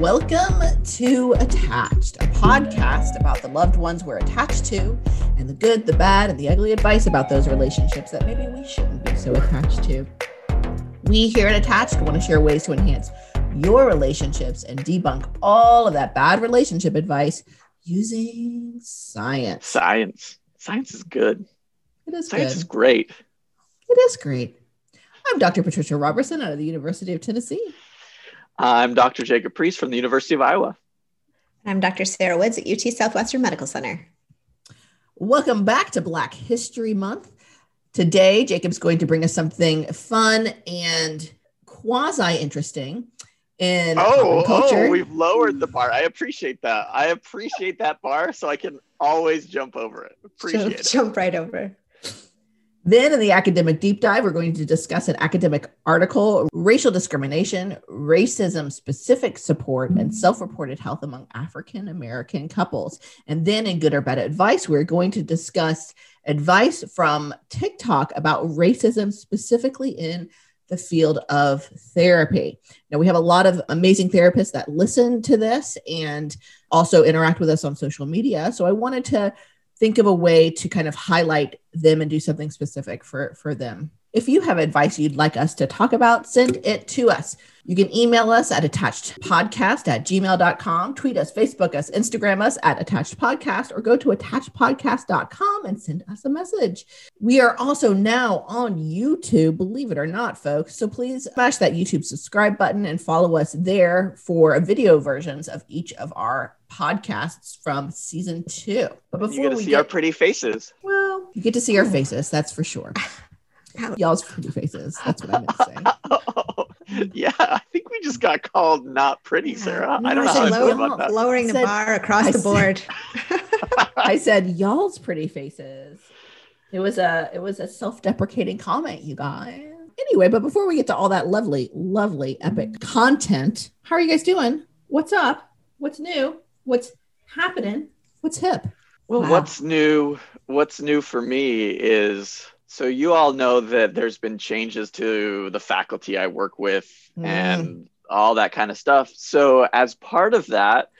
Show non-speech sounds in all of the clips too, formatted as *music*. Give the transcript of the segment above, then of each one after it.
Welcome to Attached, a podcast about the loved ones we're attached to and the good, the bad, and the ugly advice about those relationships that maybe we shouldn't be so attached to. We here at Attached want to share ways to enhance your relationships and debunk all of that bad relationship advice using science. Science. Science is good. It is Science good. is great. It is great. I'm Dr. Patricia Robertson out of the University of Tennessee. I'm Dr. Jacob Priest from the University of Iowa. I'm Dr. Sarah Woods at UT Southwestern Medical Center. Welcome back to Black History Month. Today, Jacob's going to bring us something fun and quasi interesting in Oh, oh culture. oh, we've lowered the bar. I appreciate that. I appreciate that bar so I can always jump over it. Appreciate jump, it. jump right over. Then, in the academic deep dive, we're going to discuss an academic article racial discrimination, racism specific support, and self reported health among African American couples. And then, in good or bad advice, we're going to discuss advice from TikTok about racism, specifically in the field of therapy. Now, we have a lot of amazing therapists that listen to this and also interact with us on social media. So, I wanted to think of a way to kind of highlight them and do something specific for for them. If you have advice you'd like us to talk about send it to us. You can email us at attachedpodcast at gmail.com tweet us facebook us instagram us at attached podcast or go to attachedpodcast.com and send us a message. We are also now on youtube believe it or not folks. So please smash that youtube subscribe button and follow us there for video versions of each of our podcasts from season two but before You get to we see get our pretty faces. well, you get to see our faces, that's for sure. *laughs* Y'all's pretty faces. That's what I meant to say. *laughs* yeah, I think we just got called not pretty, Sarah. I don't know I how I feel low- about that. Lowering the Said- bar across I the said- board. *laughs* I said y'all's pretty faces. It was a it was a self-deprecating comment, you guys. Anyway, but before we get to all that lovely, lovely, epic content, how are you guys doing? What's up? What's new? What's happening? What's hip? Well, Wow. what's new? What's new for me is so you all know that there's been changes to the faculty I work with Mm. and all that kind of stuff. So as part of that,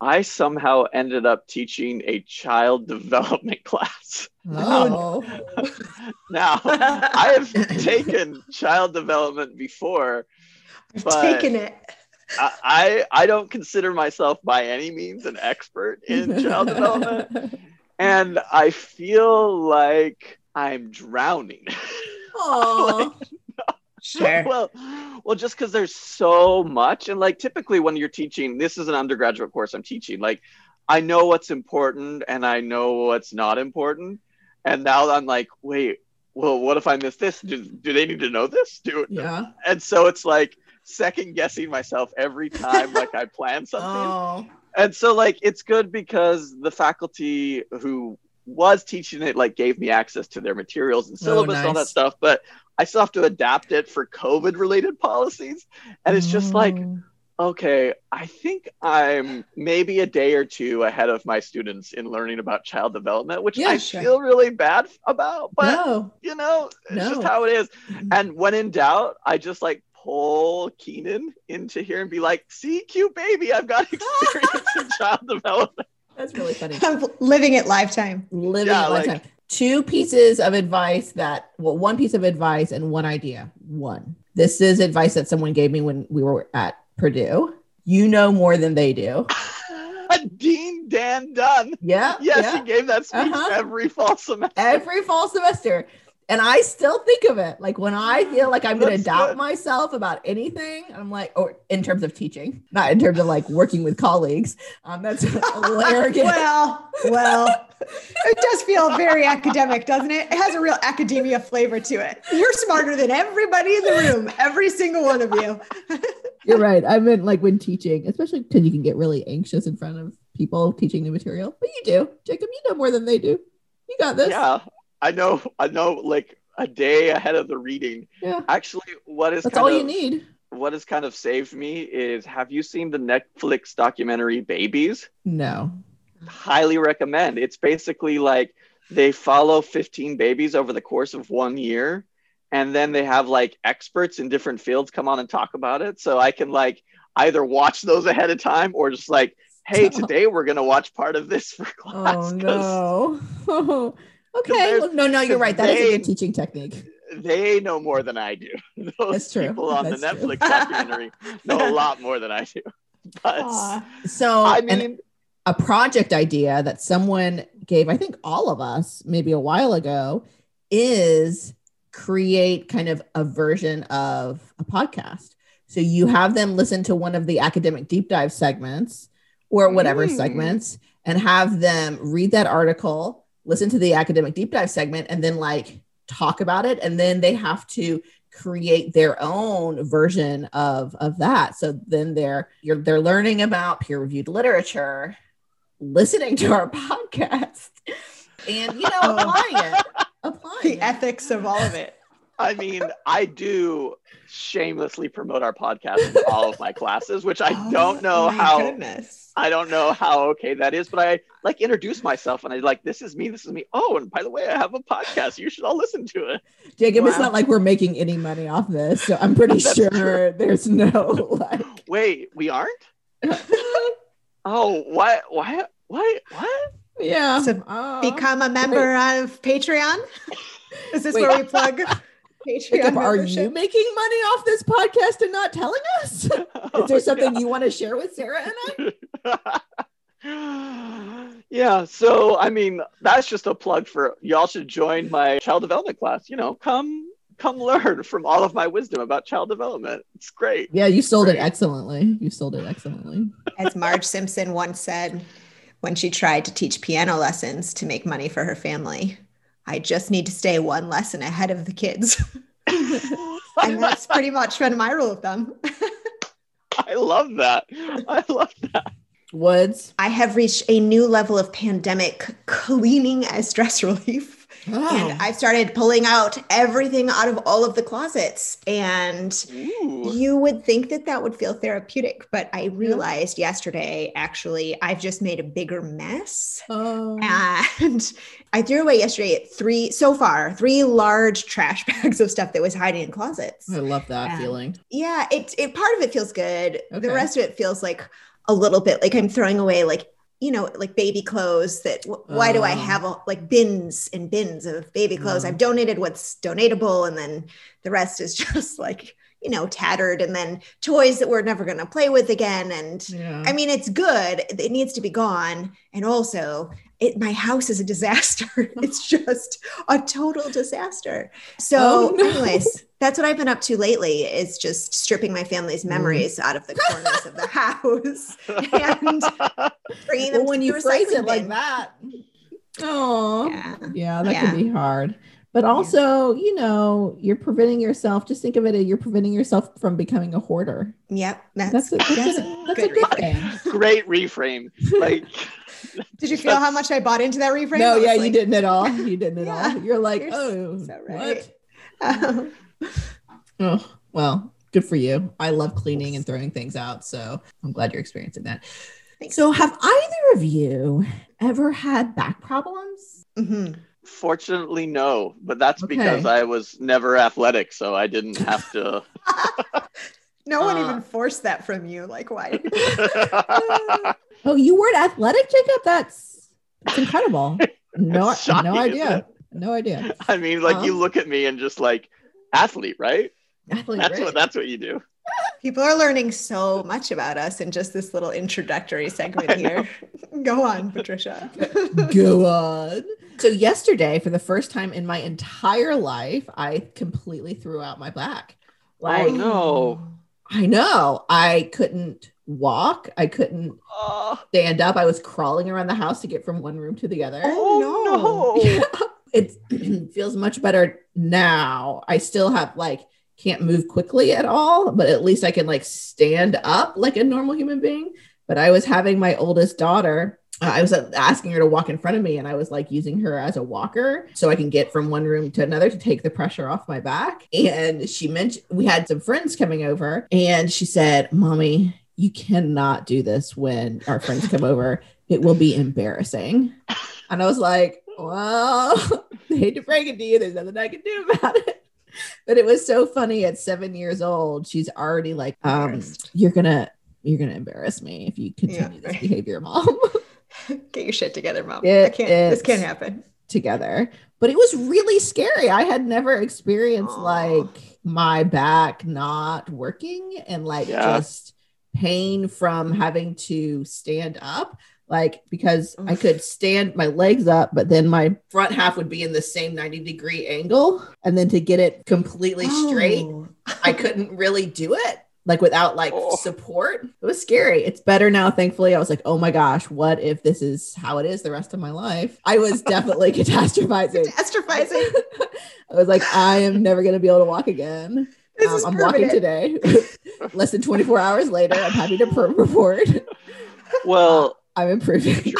I somehow ended up teaching a child *laughs* development class. Oh, *laughs* Now, I have taken child development before. *laughs* I've But- taken it. I, I I don't consider myself by any means an expert in child development. *laughs* and I feel like I'm drowning. Aw. *laughs* Sure. well, well, just because there's so much, and like typically when you're teaching, this is an undergraduate course I'm teaching. Like, I know what's important and I know what's not important, and now I'm like, wait, well, what if I miss this? Do, do they need to know this? Do yeah. and so it's like second guessing myself every time, like I plan *laughs* something Oh. and so like it's good because the faculty who was teaching it like gave me access to their materials and Oh, syllabus and all that stuff but i still have to adapt it for covid related policies and it's just like Oh. okay i think i'm maybe a day or two ahead of my students in learning about child development which Yeah, i sure. feel really bad about but no. you know it's just how it is and when in doubt, I just like pull Keenan into here and be like, see, cute baby, I've got *laughs* experience in child development. That's really funny. I'm living it lifetime. living Yeah, a like- lifetime. Two pieces of advice that, well, one piece of advice and one idea. One. This is advice that someone gave me when we were at Purdue. You know more than they do. *laughs* Dean Dan Dunn. Yeah. Yes, yeah. he gave that speech Uh-huh. every fall semester. Every fall semester. And I still think of it. Like when I feel like I'm going to doubt good. myself about anything, I'm like, or in terms of teaching, not in terms of like working with colleagues. Um, that's *laughs* arrogant. Well, well, it does feel very academic, doesn't it? It has a real academia flavor to it. You're smarter than everybody in the room, every single one of you. *laughs* You're right. I meant like when teaching, especially because you can get really anxious in front of people teaching new material. But you do, Jacob. You know more than they do. You got this. Yeah, I know. I know. Like a day ahead of the reading. Yeah. Actually, what is That's kind all of, you need. What has kind of saved me is have you seen the Netflix documentary Babies? No. highly recommend. It's basically like they follow 15 babies over the course of one year and then they have like experts in different fields come on and talk about it so i can like either watch those ahead of time or just like, hey, *laughs* today we're gonna watch part of this for oh, class. Oh no. *laughs* okay. Well, no, no, you're right. That is a good teaching technique. They know more than I do. *laughs* Those That's true. people on the That's true. Netflix *laughs* documentary know a lot more than I do. *laughs* But Aw. So I mean, a project idea that someone gave, I think all of us maybe a while ago, is create kind of a version of a podcast. So you have them listen to one of the academic deep dive segments or whatever Mm. segments and have them read that article, listen to the academic deep dive segment, and then like talk about it. And then they have to create their own version of of that so then they're you're they're learning about peer reviewed literature listening to our *laughs* podcast and you know applying it *laughs* applying the it. ethics of all of it. I mean, I do shamelessly promote our podcast in all of my classes, which I don't know Oh, how Goodness. I don't know how okay that is, but I like introduce myself and I like this is me, this is me. Oh, and by the way, I have a podcast. You should all listen to it. jacob it's not like we're making any money off this so i'm pretty *laughs* That's sure there's no like *gasps* Wait, we aren't? *laughs* Oh, what? What? What? What? yeah So uh, Become a member of Patreon. *laughs* Is this Wait. where we plug Patreon? Jacob, are you making money off this podcast and not telling us? *laughs* Is Oh, there something you want to share with Sarah and I? *laughs* yeah so i mean that's just a plug for y'all should join my child development class you know come come learn from all of my wisdom about child development it's great Yeah, you sold it excellently. You sold it excellently. As Marge Simpson once said when she tried to teach piano lessons to make money for her family, I just need to stay one lesson ahead of the kids. *laughs* *laughs* and that's pretty much been my rule of thumb. *laughs* i love that i love that Woods. I have reached a new level of pandemic cleaning as stress relief. Oh. And I started pulling out everything out of all of the closets. And Ooh. you would think that that would feel therapeutic, but I realized yesterday actually I've just made a bigger mess. Oh. And *laughs* I threw away yesterday three, so far, three large trash *laughs* bags of stuff that was hiding in closets. I love that Yeah. feeling. Yeah, it, it part of it feels good. Okay. The rest of it feels like a little bit like I'm throwing away like you know like baby clothes that wh- why do I Oh. have a, like bins and bins of baby clothes? Oh. I've donated what's donatable and then the rest is *laughs* just like you know tattered and then toys that we're never going to play with again and Yeah. I mean it's good it needs to be gone and also it my house is a disaster *laughs* it's *laughs* just a total disaster so Oh, no. anyways *laughs* that's what I've been up to lately is just stripping my family's Mm. memories out of the corners of the house and bringing them well, when to you the phrase recycling it like that. Oh. yeah Yeah, that Yeah. can be hard. But also, you know, you're preventing yourself. Just think of it as you're preventing yourself from becoming a hoarder. yep That's that's, a, that's, that's a, that's a good good reframe. thing. great reframe like *laughs* did you feel how much I bought into that reframe No, I was yeah, you didn't at all. *laughs* You didn't at Yeah, all. You're like, you're oh, so right. what? *laughs* um, Oh, well, good for you. I love cleaning and throwing things out. So I'm glad you're experiencing that. Thanks. So, have either of you ever had back problems? mhm. fortunately no but that's Okay. because i was never athletic so i didn't have to no one Uh, even forced that from you like why *laughs* *laughs* Oh, you weren't athletic, Jacob? That's that's incredible. *laughs* No, It's shocking, no idea. No idea. I mean, like you look at me and just like athlete, right? Athlete, That's great. what that's what you do. People are learning so much about us in just this little introductory segment here. Go on, Patricia. Go on. So yesterday, for the first time in my entire life, I completely threw out my back. Like Oh, no. I know. I couldn't walk. I couldn't Oh, stand up. I was crawling around the house to get from one room to the other. Oh, oh no. *laughs* it *clears throat* feels much better now. I still have like can't move quickly at all, but at least I can like stand up like a normal human being. But I was having my oldest daughter. I was uh, asking her to walk in front of me, and I was like using her as a walker so I can get from one room to another to take the pressure off my back. And she mentioned we had some friends coming over, and she said, Mommy, you cannot do this when our friends come over. It will be embarrassing. And I was like, well, *laughs* I hate to break it to you. There's nothing I can do about it. But it was so funny at seven years old. She's already like, um, you're gonna you're gonna embarrass me if you continue Yeah, this behavior, mom. *laughs* *laughs* Get your shit together, mom. It- I can't, this can't happen. together. But it was really scary. I had never experienced like my back not working and like Yeah. just pain from having to stand up. Like because I could stand my legs up, but then my front half would be in the same 90 degree angle. And then to get it completely straight, Oh. I couldn't really do it like without like Oh. support. It was scary. It's better now, thankfully. I was like, oh my gosh, what if this is how it is the rest of my life? I was *laughs* definitely catastrophizing. Catastrophizing. *laughs* I was like, I am never going to be able to walk again. This Um, is I'm walking today. *laughs* Less than 24 hours later, I'm happy to per- report Well, I'm improving.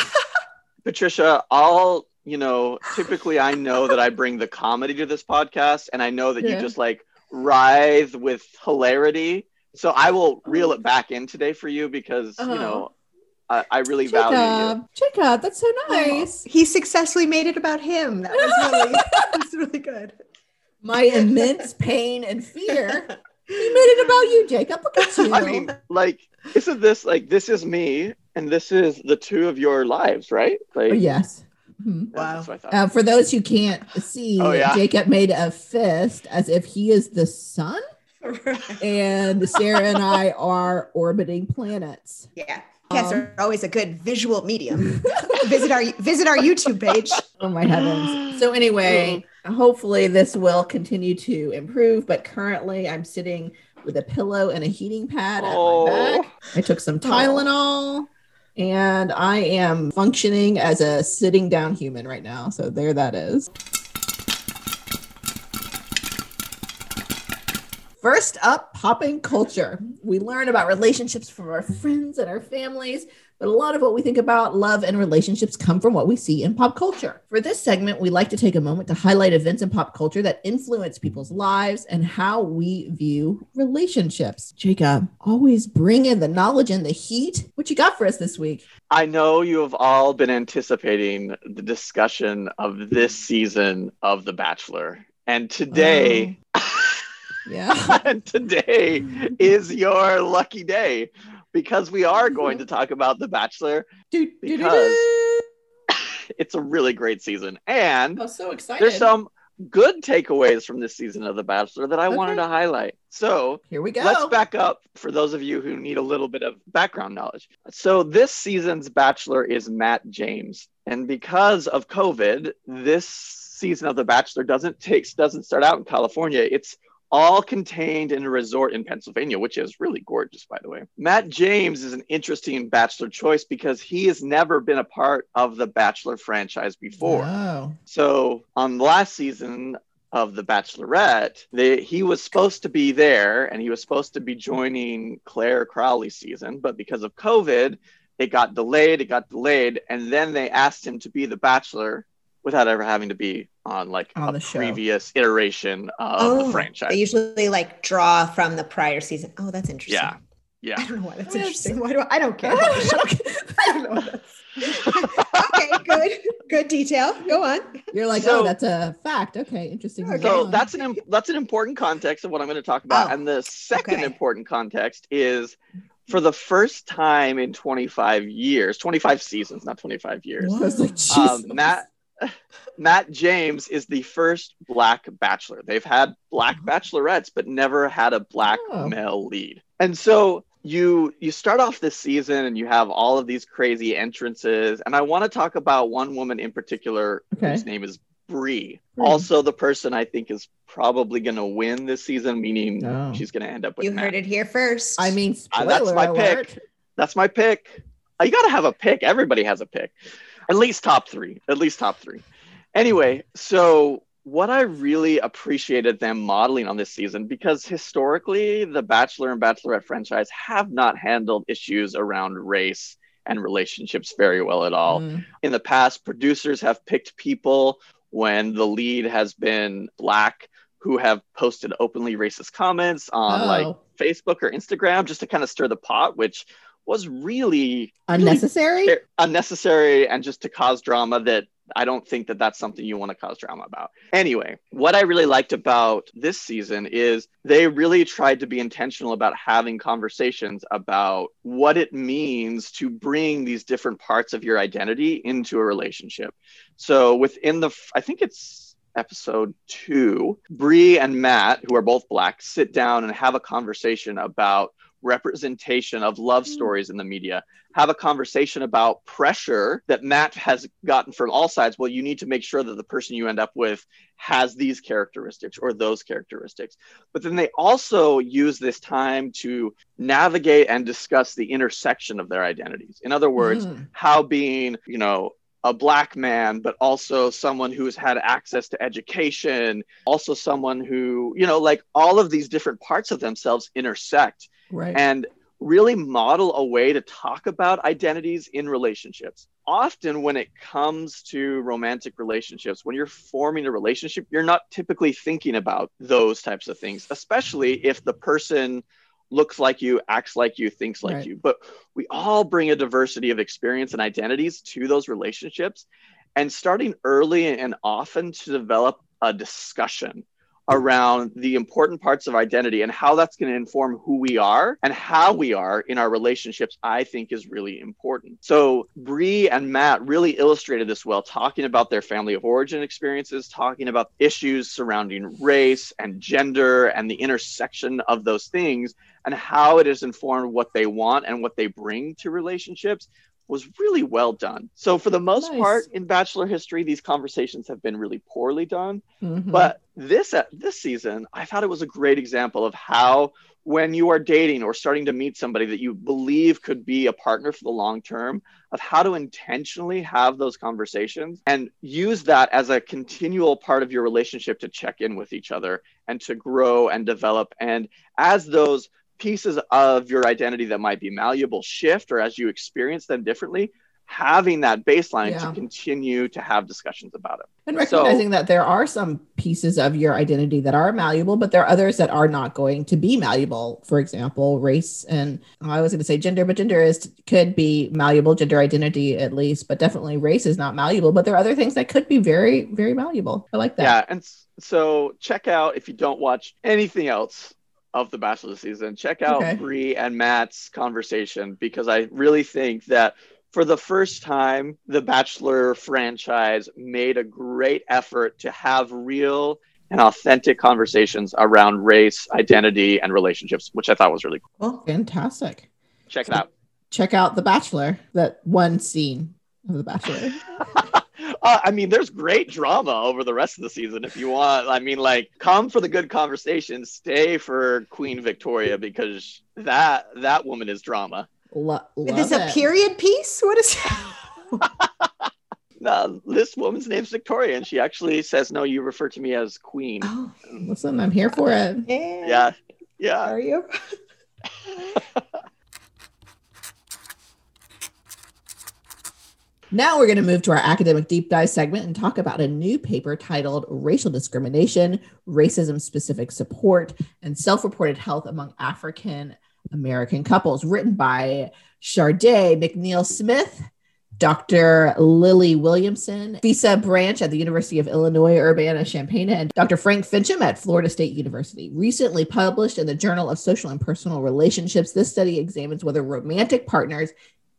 Patricia, I'll, you know, typically I know that I bring the comedy to this podcast and I know that Yeah. you just like writhe with hilarity. So I will reel it back in today for you because, Uh-huh. you know, I, I really value you. Jacob, Jacob, that's so nice. He successfully made it about him. That was really, *laughs* that was really good. My immense pain and fear. *laughs* He made it about you, Jacob. Look at *laughs* you. I mean, like, isn't this like this is me and this is the two of your lives, right? Like, Oh, yes. Mhm. Wow. that's what I thought. Uh, for those who can't see, Oh, yeah. Jacob made a fist as if he is the sun, *laughs* and Sarah and I are orbiting planets. yeah. Podcasts Um, are always a good visual medium. visit our visit our YouTube page. *laughs* Oh my heavens. So anyway, hopefully this will continue to improve, but currently I'm sitting with a pillow and a heating pad at Oh. my back. I took some Tylenol and I am functioning as a sitting down human right now. So there that is. First up, popping culture. We learn about relationships from our friends and our families, but a lot of what we think about love and relationships come from what we see in pop culture. For this segment, we like to take a moment to highlight events in pop culture that influence people's lives and how we view relationships. Jacob, always bring in the knowledge and the heat. What you got for us this week? I know you have all been anticipating the discussion of this season of The Bachelor. And today, oh. Yeah. *laughs* and today is your lucky day because we are going to talk about The Bachelor. Do, do, do, Because- do. *laughs* It's a really great season. And I'm so excited. there's some good takeaways from this season of The Bachelor that I wanted to highlight. So Here we go. Let's back up for those of you who need a little bit of background knowledge. So, this season's Bachelor is Matt James. And because of COVID, this season of The Bachelor doesn't take doesn't start out in California. It's all contained in a resort in Pennsylvania, which is really gorgeous, by the way. Matt James is an interesting Bachelor choice because he has never been a part of the Bachelor franchise before. Oh. So on the last season of The Bachelorette, they, he was supposed to be there and he was supposed to be joining Clare Crawley's season, but because of COVID, it got delayed, it got delayed, and then they asked him to be the Bachelor without ever having to be on like On a the show. previous iteration of the franchise. They usually like draw from the prior season. Oh, that's interesting. Yeah. Yeah. I don't know why that's I mean, interesting. Why do I, I don't care. I *laughs* *laughs* I don't know. What that's, *laughs* okay, good, good detail. Go on. You're like, So- oh, that's a fact. Okay, interesting. Okay. So that's an im- that's an important context of what I'm going to talk about. Oh, and the second okay. important context is for the first time in 25 years, 25 seasons, not 25 years. I was like, Um, Matt Matt James is the first black bachelor. They've had black bachelorettes, but never had a black Oh. male lead. And so you you start off this season and you have all of these crazy entrances. And I want to talk about one woman in particular Okay. whose name is Bree. Bree. Also, the person I think is probably going to win this season, meaning Oh. she's going to end up with You Matt. heard it here first. I mean, Uh, that's my alert. pick. That's my pick. You got to have a pick. Everybody has a pick. At least top three. At least top three. Anyway, so what I really appreciated them modeling on this season, because historically, the Bachelor and Bachelorette franchise have not handled issues around race and relationships very well at all. Mm. In the past, producers have picked people when the lead has been black who have posted openly racist comments on like Oh. Facebook or Instagram just to kind of stir the pot, which was really Unnecessary. really unnecessary and just to cause drama that I don't think that that's something you want to cause drama about. Anyway, what I really liked about this season is they really tried to be intentional about having conversations about what it means to bring these different parts of your identity into a relationship. So within the, I think it's episode two, Bree and Matt, who are both black, sit down and have a conversation about representation of love hmm. stories in the media have a conversation about pressure that Matt has gotten from all sides. Well, you need to make sure that the person you end up with has these characteristics or those characteristics. But then they also use this time to navigate and discuss the intersection of their identities. In other words, mm. how being, you know, a black man, but also someone who's had access to education, also someone who, you know, like all of these different parts of themselves intersect. Right. And really model a way to talk about identities in relationships. Often, when it comes to romantic relationships, when you're forming a relationship, you're not typically thinking about those types of things, especially if the person looks like you, acts like you, thinks like right. you. But we all bring a diversity of experience and identities to those relationships. And starting early and often to develop a discussion around the important parts of identity and how that's going to inform who we are and how we are in our relationships, I think is really important. So, Bree and Matt really illustrated this well, talking about their family of origin experiences, talking about issues surrounding race and gender and the intersection of those things and how it has informed what they want and what they bring to relationships was really well done. So for the most nice. part in bachelor history these conversations have been really poorly done. Mm-hmm. But this uh, this season I thought it was a great example of how when you are dating or starting to meet somebody that you believe could be a partner for the long term of how to intentionally have those conversations and use that as a continual part of your relationship to check in with each other and to grow and develop and as those pieces of your identity that might be malleable shift or as you experience them differently having that baseline yeah. to continue to have discussions about it. And recognizing so, that there are some pieces of your identity that are malleable but there are others that are not going to be malleable. For example race and i was going to say gender but gender is could be malleable gender identity at least but definitely race is not malleable but there are other things that could be very very malleable. I like that. Yeah and so check out if you don't watch anything else of the Bachelor season. Check out okay. Bree and Matt's conversation because I really think that for the first time, the Bachelor franchise made a great effort to have real and authentic conversations around race, identity, and relationships, which I thought was really cool. Oh, fantastic. Check it out. Check out The Bachelor, that one scene of The Bachelor. *laughs* Uh, I mean, there's great drama over the rest of the season if you want. I mean, like, come for the good conversation, stay for Queen Victoria because that that woman is drama. Lo- is a period piece? What is? *laughs* no, this woman's name's Victoria, and she actually says, "No, you refer to me as Queen." Oh, listen, I'm here for it. Yeah, yeah. Are you? *laughs* Now we're going to move to our academic deep dive segment and talk about a new paper titled Racial Discrimination, Racism Specific Support, and Self Reported Health Among African American Couples, written by Shardé McNeil Smith, Dr. Lillie Williamson, Fisa Branch at the University of Illinois Urbana Champaign, and Dr. Frank Fincham at Florida State University. Recently published in the Journal of Social and Personal Relationships, this study examines whether romantic partners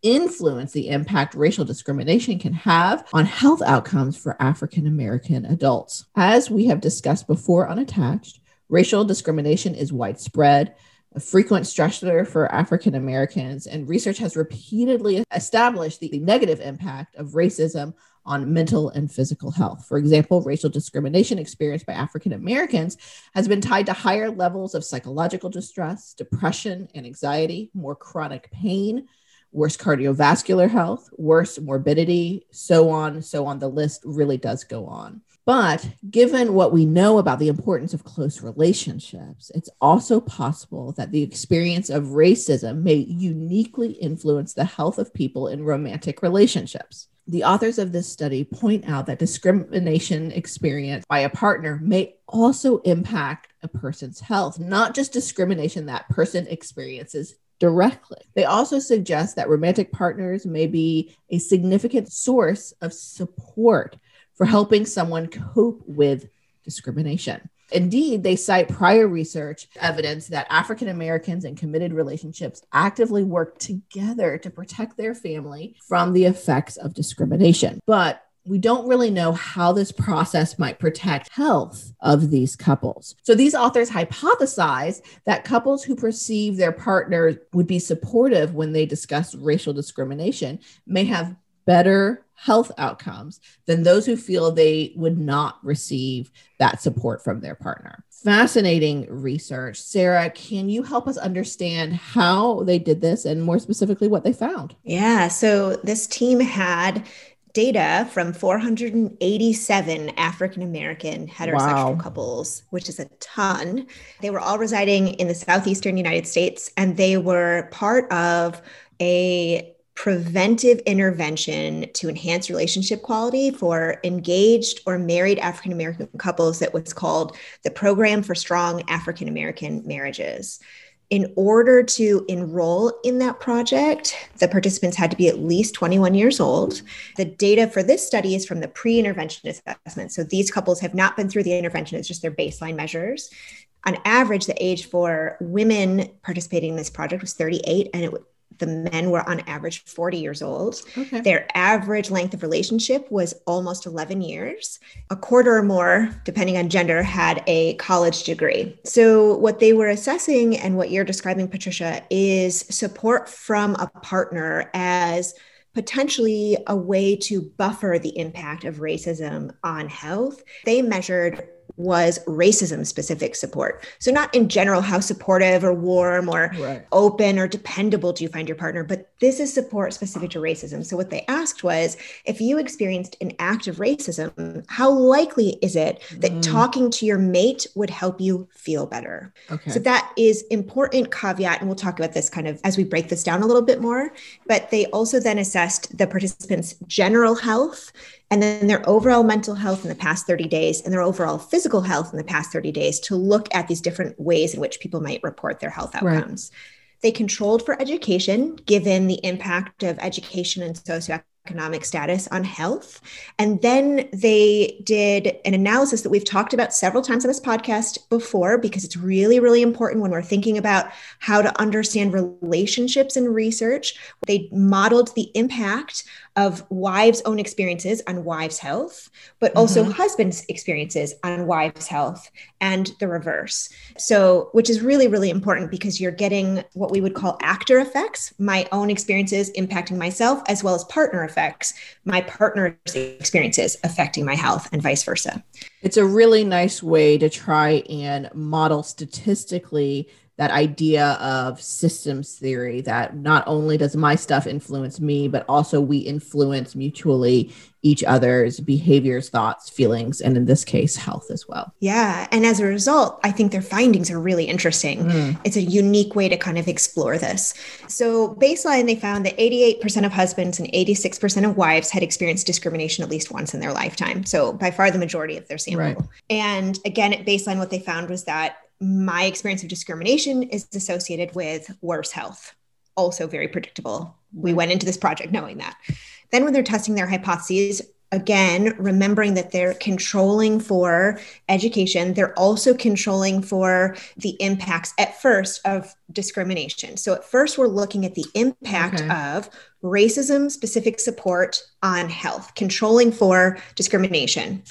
influence the impact racial discrimination can have on health outcomes for African American adults. As we have discussed before on Attached, racial discrimination is widespread, a frequent stressor for African Americans, and research has repeatedly established the negative impact of racism on mental and physical health. For example, racial discrimination experienced by African Americans has been tied to higher levels of psychological distress, depression, and anxiety, more chronic pain, worse cardiovascular health, worse morbidity, so on, so on. The list really does go on. But given what we know about the importance of close relationships, it's also possible that the experience of racism may uniquely influence the health of people in romantic relationships. The authors of this study point out that discrimination experienced by a partner may also impact a person's health, not just discrimination that person experiences directly. They also suggest that romantic partners may be a significant source of support for helping someone cope with discrimination. Indeed, they cite prior research evidence that African Americans in committed relationships actively work together to protect their family from the effects of discrimination. But we don't really know how this process might protect health of these couples. So these authors hypothesize that couples who perceive their partner would be supportive when they discuss racial discrimination may have better health outcomes than those who feel they would not receive that support from their partner. Fascinating research. Sarah, can you help us understand how they did this and more specifically what they found? Yeah, so this team had data from 487 African American heterosexual wow. couples, which is a ton. They were all residing in the southeastern United States and they were part of a preventive intervention to enhance relationship quality for engaged or married African American couples that was called the Program for Strong African American Marriages in order to enroll in that project, the participants had to be at least 21 years old. The data for this study is from the pre intervention assessment. So these couples have not been through the intervention, it's just their baseline measures. On average, the age for women participating in this project was 38, and it the men were on average 40 years old. Okay. Their average length of relationship was almost 11 years. A quarter or more, depending on gender, had a college degree. So, what they were assessing and what you're describing, Patricia, is support from a partner as potentially a way to buffer the impact of racism on health. They measured was racism specific support. So, not in general, how supportive or warm or right. open or dependable do you find your partner, but this is support specific to racism. So, what they asked was if you experienced an act of racism, how likely is it that mm. talking to your mate would help you feel better? Okay. So, that is important caveat. And we'll talk about this kind of as we break this down a little bit more. But they also then assessed the participants' general health and then their overall mental health in the past 30 days and their overall physical health in the past 30 days to look at these different ways in which people might report their health outcomes. Right. They controlled for education, given the impact of education and socioeconomic economic status on health. And then they did an analysis that we've talked about several times on this podcast before, because it's really, really important when we're thinking about how to understand relationships in research. They modeled the impact of wives' own experiences on wives' health, but also mm-hmm. husbands' experiences on wives' health and the reverse. So, which is really, really important because you're getting what we would call actor effects, my own experiences impacting myself, as well as partner effects, my partner's experiences affecting my health, and vice versa. It's a really nice way to try and model statistically that idea of systems theory that not only does my stuff influence me, but also we influence mutually each other's behaviors, thoughts, feelings, and in this case, health as well. Yeah. And as a result, I think their findings are really interesting. Mm. It's a unique way to kind of explore this. So, baseline, they found that 88% of husbands and 86% of wives had experienced discrimination at least once in their lifetime. So, by far the majority of their sample. Right. And again, at baseline, what they found was that my experience of discrimination is associated with worse health. Also, very predictable. We went into this project knowing that. Then, when they're testing their hypotheses, again, remembering that they're controlling for education, they're also controlling for the impacts at first of discrimination. So, at first, we're looking at the impact okay. of racism specific support on health, controlling for discrimination.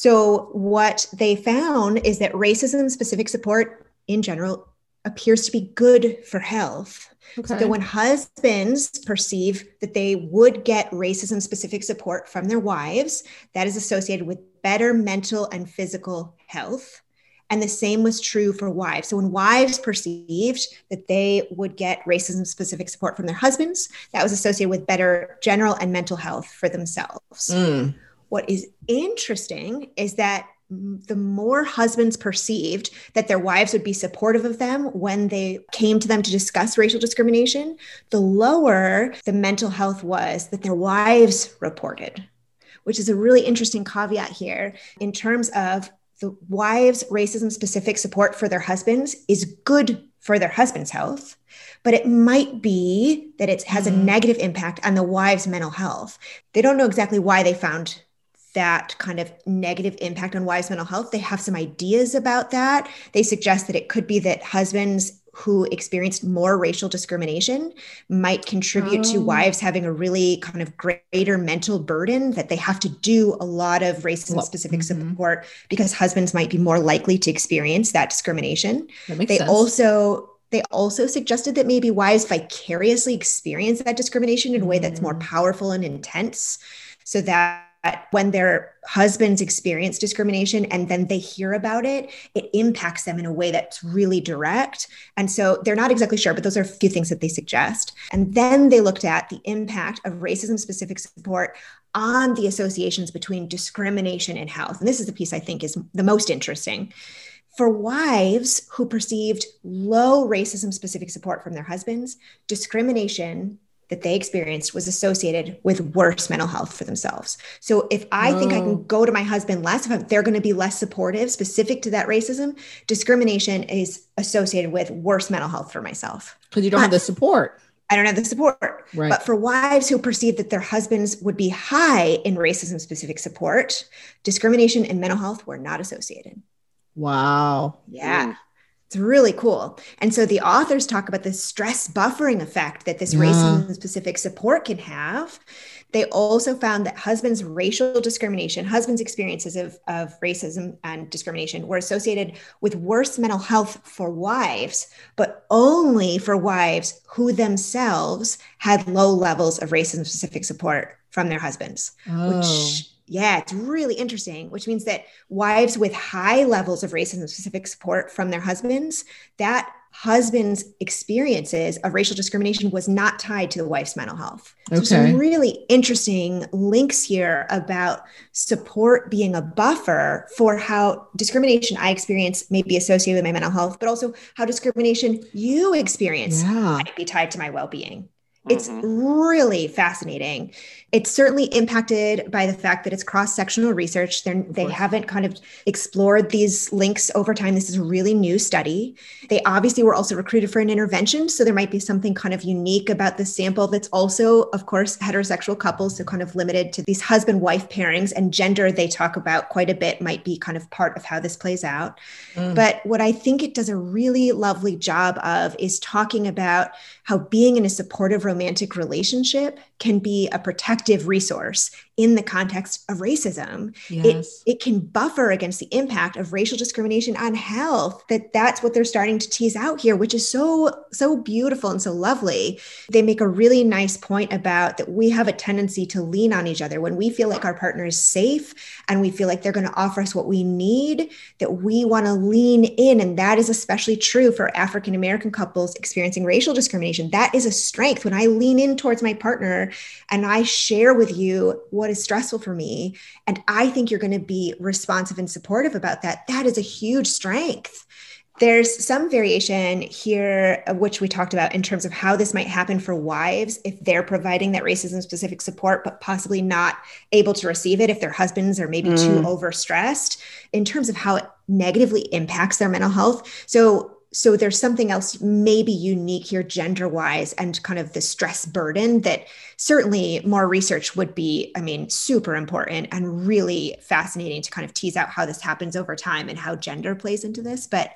So, what they found is that racism specific support in general appears to be good for health. Okay. So when husbands perceive that they would get racism specific support from their wives, that is associated with better mental and physical health. And the same was true for wives. So when wives perceived that they would get racism specific support from their husbands, that was associated with better general and mental health for themselves. Mm. What is interesting is that the more husbands perceived that their wives would be supportive of them when they came to them to discuss racial discrimination, the lower the mental health was that their wives reported, which is a really interesting caveat here in terms of the wives' racism specific support for their husbands is good for their husband's health, but it might be that it has a mm-hmm. negative impact on the wife's mental health. They don't know exactly why they found that kind of negative impact on wives' mental health. They have some ideas about that. They suggest that it could be that husbands who experienced more racial discrimination might contribute oh. to wives having a really kind of greater mental burden that they have to do a lot of racism specific mm-hmm. support because husbands might be more likely to experience that discrimination. That they sense. also they also suggested that maybe wives vicariously experience that discrimination in a way that's more mm. powerful and intense so that when their husbands experience discrimination and then they hear about it, it impacts them in a way that's really direct. And so they're not exactly sure, but those are a few things that they suggest. And then they looked at the impact of racism specific support on the associations between discrimination and health. And this is the piece I think is the most interesting. For wives who perceived low racism specific support from their husbands, discrimination that they experienced was associated with worse mental health for themselves. So if I oh. think I can go to my husband less, if they're going to be less supportive, specific to that racism, discrimination is associated with worse mental health for myself. Because you don't but, have the support. I don't have the support. Right. But for wives who perceive that their husbands would be high in racism specific support, discrimination and mental health were not associated. Wow. Yeah. It's really cool. And so the authors talk about the stress buffering effect that this yeah. racism specific support can have. They also found that husbands' racial discrimination, husbands' experiences of, of racism and discrimination were associated with worse mental health for wives, but only for wives who themselves had low levels of racism specific support from their husbands, oh. which yeah, it's really interesting, which means that wives with high levels of racism specific support from their husbands, that husband's experiences of racial discrimination was not tied to the wife's mental health. Okay. So some really interesting links here about support being a buffer for how discrimination I experience may be associated with my mental health, but also how discrimination you experience yeah. might be tied to my well-being. It's mm-hmm. really fascinating. It's certainly impacted by the fact that it's cross sectional research. They're, they haven't kind of explored these links over time. This is a really new study. They obviously were also recruited for an intervention. So there might be something kind of unique about this sample that's also, of course, heterosexual couples. So kind of limited to these husband wife pairings and gender they talk about quite a bit might be kind of part of how this plays out. Mm. But what I think it does a really lovely job of is talking about how being in a supportive romantic relationship can be a protective resource in the context of racism. Yes. it, it can buffer against the impact of racial discrimination on health that that's what they're starting to tease out here which is so so beautiful and so lovely. They make a really nice point about that we have a tendency to lean on each other. When we feel like our partner is safe and we feel like they're going to offer us what we need that we want to lean in. And that is especially true for african american couples experiencing racial discrimination. That is a strength. When i lean in towards my partner and I share with you what is stressful for me, and I think you're going to be responsive and supportive about that, that is a huge strength. There's some variation here, which we talked about in terms of how this might happen for wives if they're providing that racism specific support, but possibly not able to receive it if their husbands are maybe mm. too overstressed, in terms of how it negatively impacts their mental health. So, so there's something else maybe unique here gender wise and kind of the stress burden that certainly more research would be i mean super important and really fascinating to kind of tease out how this happens over time and how gender plays into this. But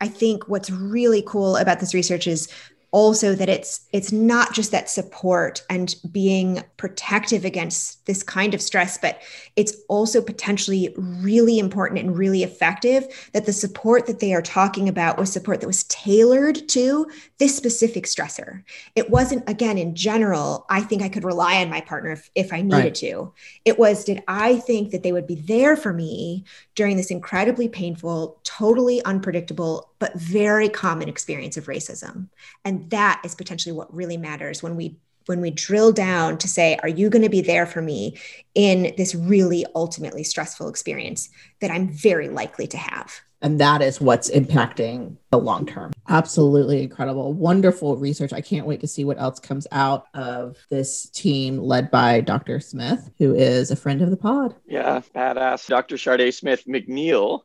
i think what's really cool about this research is also that it's it's not just that support and being protective against this kind of stress but it's also potentially really important and really effective that the support that they are talking about was support that was tailored to this specific stressor it wasn't again in general i think i could rely on my partner if, if i needed right. to it was did i think that they would be there for me during this incredibly painful totally unpredictable but very common experience of racism. And that is potentially what really matters when we when we drill down to say are you going to be there for me in this really ultimately stressful experience that I'm very likely to have. And that is what's impacting the long term. Absolutely incredible. Wonderful research. I can't wait to see what else comes out of this team led by Dr. Smith, who is a friend of the pod. Yeah, badass. Dr. Shardé Smith McNeil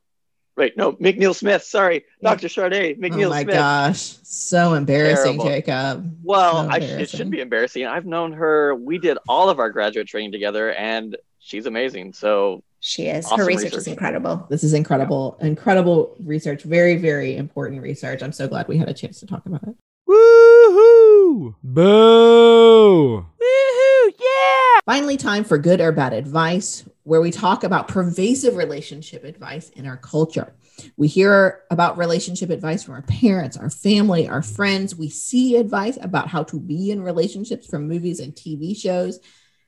Wait, no, McNeil Smith. Sorry, Dr. Shardé. McNeil Smith. oh my Smith. gosh, so embarrassing, Terrible. Jacob. Well, so I, it should be embarrassing. I've known her. We did all of our graduate training together, and she's amazing. So She is. Awesome Her research, research. is incredible. This is incredible, incredible research. Very, very important research. I'm so glad we had a chance to talk about it. Woohoo! Boo! Woohoo! Yeah! Finally, time for good or bad advice, where we talk about pervasive relationship advice in our culture. We hear about relationship advice from our parents, our family, our friends. We see advice about how to be in relationships from movies and TV shows.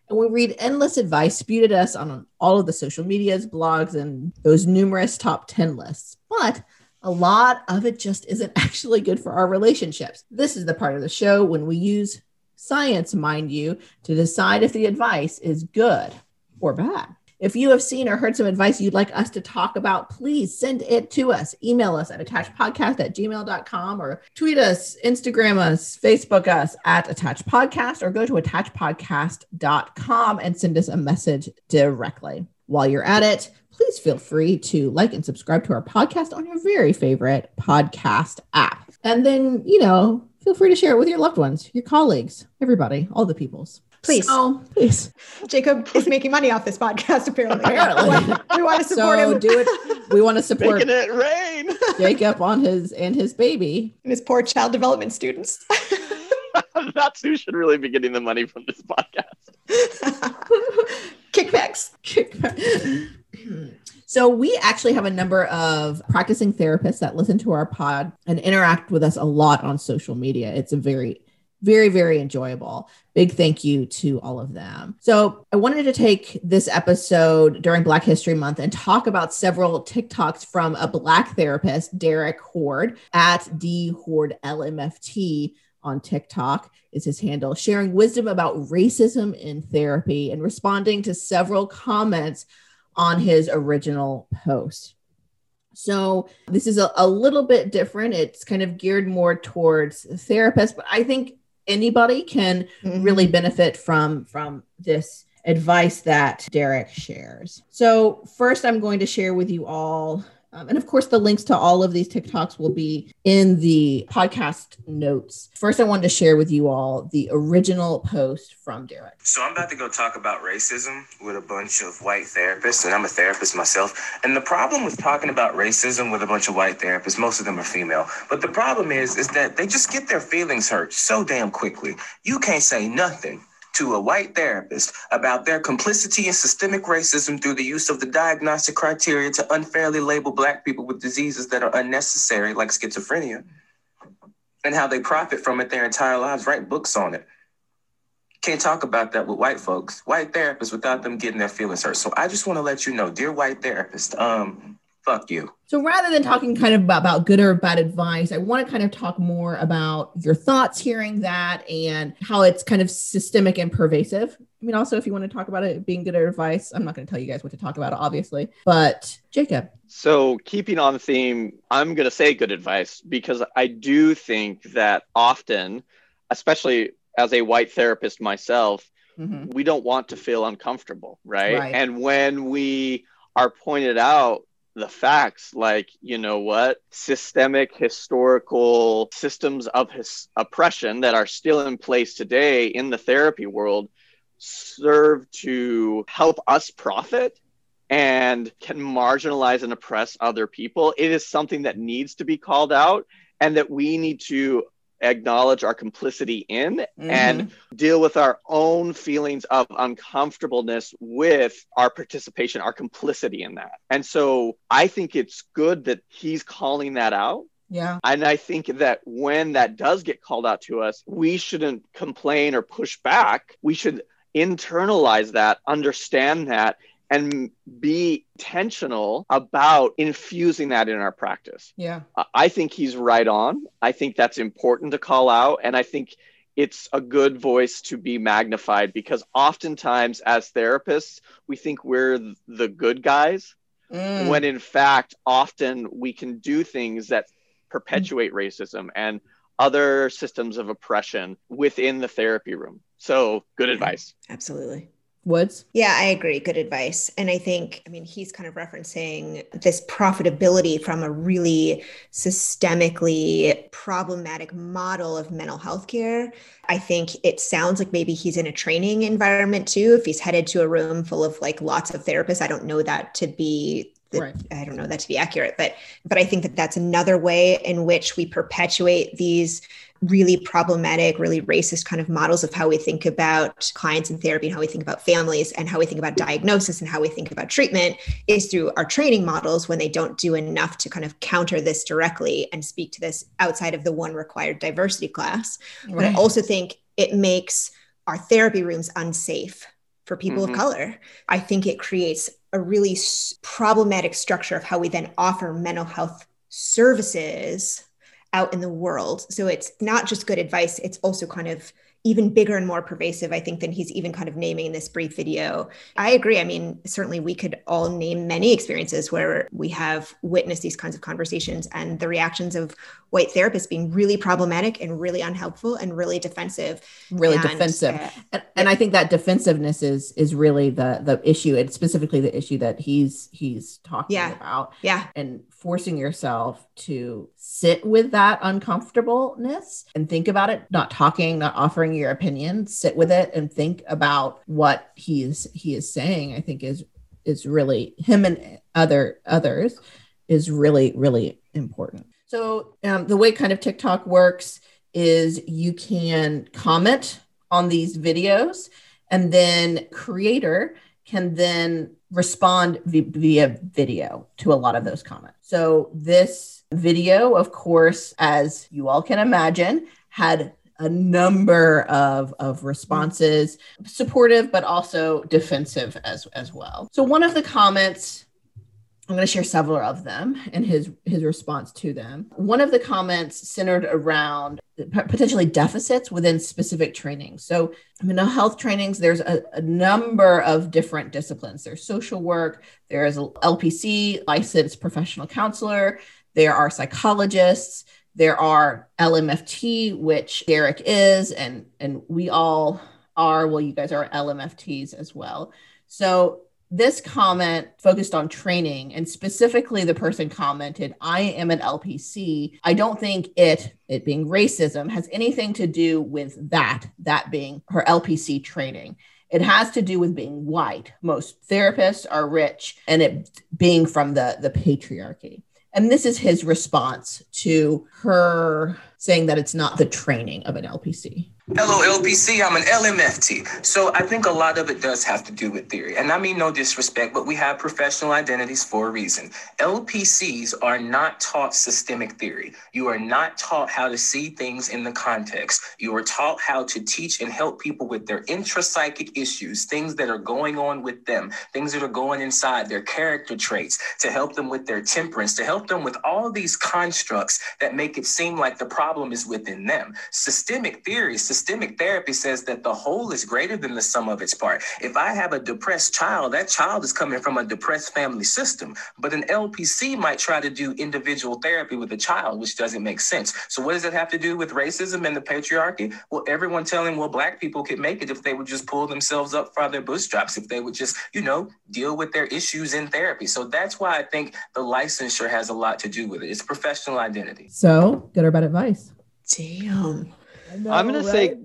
And we read endless advice spewed at us on all of the social medias, blogs, and those numerous top 10 lists. But a lot of it just isn't *laughs* actually good for our relationships. This is the part of the show when we use science, mind you, to decide if the advice is good or bad. If you have seen or heard some advice you'd like us to talk about, please send it to us. Email us at attachedpodcast at gmail.com or tweet us, Instagram us, Facebook us at attached podcast or go to attachedpodcast.com and send us a message directly. While you're at it, please feel free to like and subscribe to our podcast on your very favorite podcast app. And then, you know, feel free to share it with your loved ones, your colleagues, everybody, all the peoples. Please. So, please. Jacob is making money off this podcast, apparently. Apparently. *laughs* we, want, we want to support So him do it. We want to support making it rain. Jacob on his and his baby. and his poor child development students. *laughs* That's who should really be getting the money from this podcast. *laughs* Kickbacks. so we actually have a number of practicing therapists that listen to our pod and interact with us a lot on social media. It's a very very very enjoyable big thank you to all of them so i wanted to take this episode during black history month and talk about several tiktoks from a black therapist derek horde at d horde lmft on tiktok is his handle sharing wisdom about racism in therapy and responding to several comments on his original post. So this is a, a little bit different. It's kind of geared more towards therapists, but I think anybody can really mm-hmm. benefit from from this advice that Derek shares. So first I'm going to share with you all um, and of course, the links to all of these TikToks will be in the podcast notes. First, I wanted to share with you all the original post from Derek. So I'm about to go talk about racism with a bunch of white therapists, and I'm a therapist myself. And the problem with talking about racism with a bunch of white therapists, most of them are female. But the problem is, is that they just get their feelings hurt so damn quickly. You can't say nothing to a white therapist about their complicity in systemic racism through the use of the diagnostic criteria to unfairly label black people with diseases that are unnecessary, like schizophrenia, and how they profit from it their entire lives, write books on it. Can't talk about that with white folks, white therapists, without them getting their feelings hurt. So I just want to let you know, dear white therapist, um, fuck you. So rather than talking kind of about, about good or bad advice, I want to kind of talk more about your thoughts hearing that and how it's kind of systemic and pervasive. I mean, also, if you want to talk about it being good advice, I'm not going to tell you guys what to talk about, obviously. But Jacob, So, keeping on theme, I'm going to say good advice because I do think that often, especially as a white therapist myself, Mhm. we don't want to feel uncomfortable, right? Right. And when we are pointed out the facts, like, you know what, systemic historical systems of his oppression that are still in place today in the therapy world serve to help us profit and can marginalize and oppress other people, it is something that needs to be called out and that we need to acknowledge our complicity in and mm-hmm. deal with our own feelings of uncomfortableness with our participation, our complicity in that. And so I think it's good that he's calling that out. yeah, And I think that when that does get called out to us, we shouldn't complain or push back. We should internalize that, understand that, and be intentional about infusing that in our practice. yeah, I- I think he's right on. I think that's important to call out. And I think it's a good voice to be magnified because oftentimes as therapists, we think we're the good guys Mm. when in fact, often we can do things that perpetuate racism and other systems of oppression within the therapy room. So, good advice. Absolutely. Woods? Yeah, I agree. Good advice. And I think, I mean, he's kind of referencing this profitability from a really systemically problematic model of mental health care. I think it sounds like maybe he's in a training environment too. If he's headed to a room full of like lots of therapists, I don't know that to be Right. I don't know that to be accurate, but but I think that that's another way in which we perpetuate these really problematic, really racist kind of models of how we think about clients in therapy and how we think about families and how we think about diagnosis and how we think about treatment is through our training models when they don't do enough to kind of counter this directly and speak to this outside of the one required diversity class. But I also think it makes our therapy rooms unsafe for people Mhm. of color. I think it creates a really s- problematic structure of how we then offer mental health services out in the world. So it's not just good advice, it's also kind of even bigger and more pervasive, I think, than he's even kind of naming in this brief video. I agree. I mean, certainly we could all name many experiences where we have witnessed these kinds of conversations and the reactions of white therapists being really problematic and really unhelpful and really defensive. really And, defensive. uh, and, and I think that defensiveness is is really the the issue, It's specifically the issue that he's he's talking Yeah. about, yeah. and forcing yourself to sit with that uncomfortableness and think about it. Not talking, not offering your opinion. Sit with it and think about what he's he is saying. I think is is really him and other others is really really important. So um, the way kind of TikTok works is you can comment on these videos and then creator can then respond vi- via video to a lot of those comments. So this video of course as you all can imagine had a number of, of responses supportive but also defensive as as well. So one of the comments I'm going to share several of them and his his response to them. One of the comments centered around potentially deficits within specific trainings. So, mental health trainings, there's a, a number of different disciplines. There's social work, there is a LPC, licensed professional counselor, there are psychologists, there are LMFT, which Derek is, and and we all are. Well, you guys are LMFTs as well. So this comment focused on training and specifically the person commented i am an lpc i don't think it it being racism has anything to do with that that being her lpc training. It has to do with being white. Most therapists are rich and it being from the the patriarchy. And this is his response to her saying that it's not the training of an lpc Hello, LPC. I'm an LMFT. So I think a lot of it does have to do with theory. And I mean no disrespect, but we have professional identities for a reason. LPCs are not taught systemic theory. You are not taught how to see things in the context. You are taught how to teach and help people with their intrapsychic issues, things that are going on with them, things that are going inside, their character traits, to help them with their temperance, to help them with all these constructs that make it seem like the problem is within them. Systemic theory, systemic therapy says that the whole is greater than the sum of its part. If I have a depressed child, that child is coming from a depressed family system. But an LPC might try to do individual therapy with a child, which doesn't make sense. So what does it have to do with racism and the patriarchy? Well, everyone telling well, black people could make it if they would just pull themselves up by their bootstraps, if they would just, you know, deal with their issues in therapy. So that's why I think the licensure has a lot to do with it. It's professional identity. so good or bad advice Damn. I'm gonna say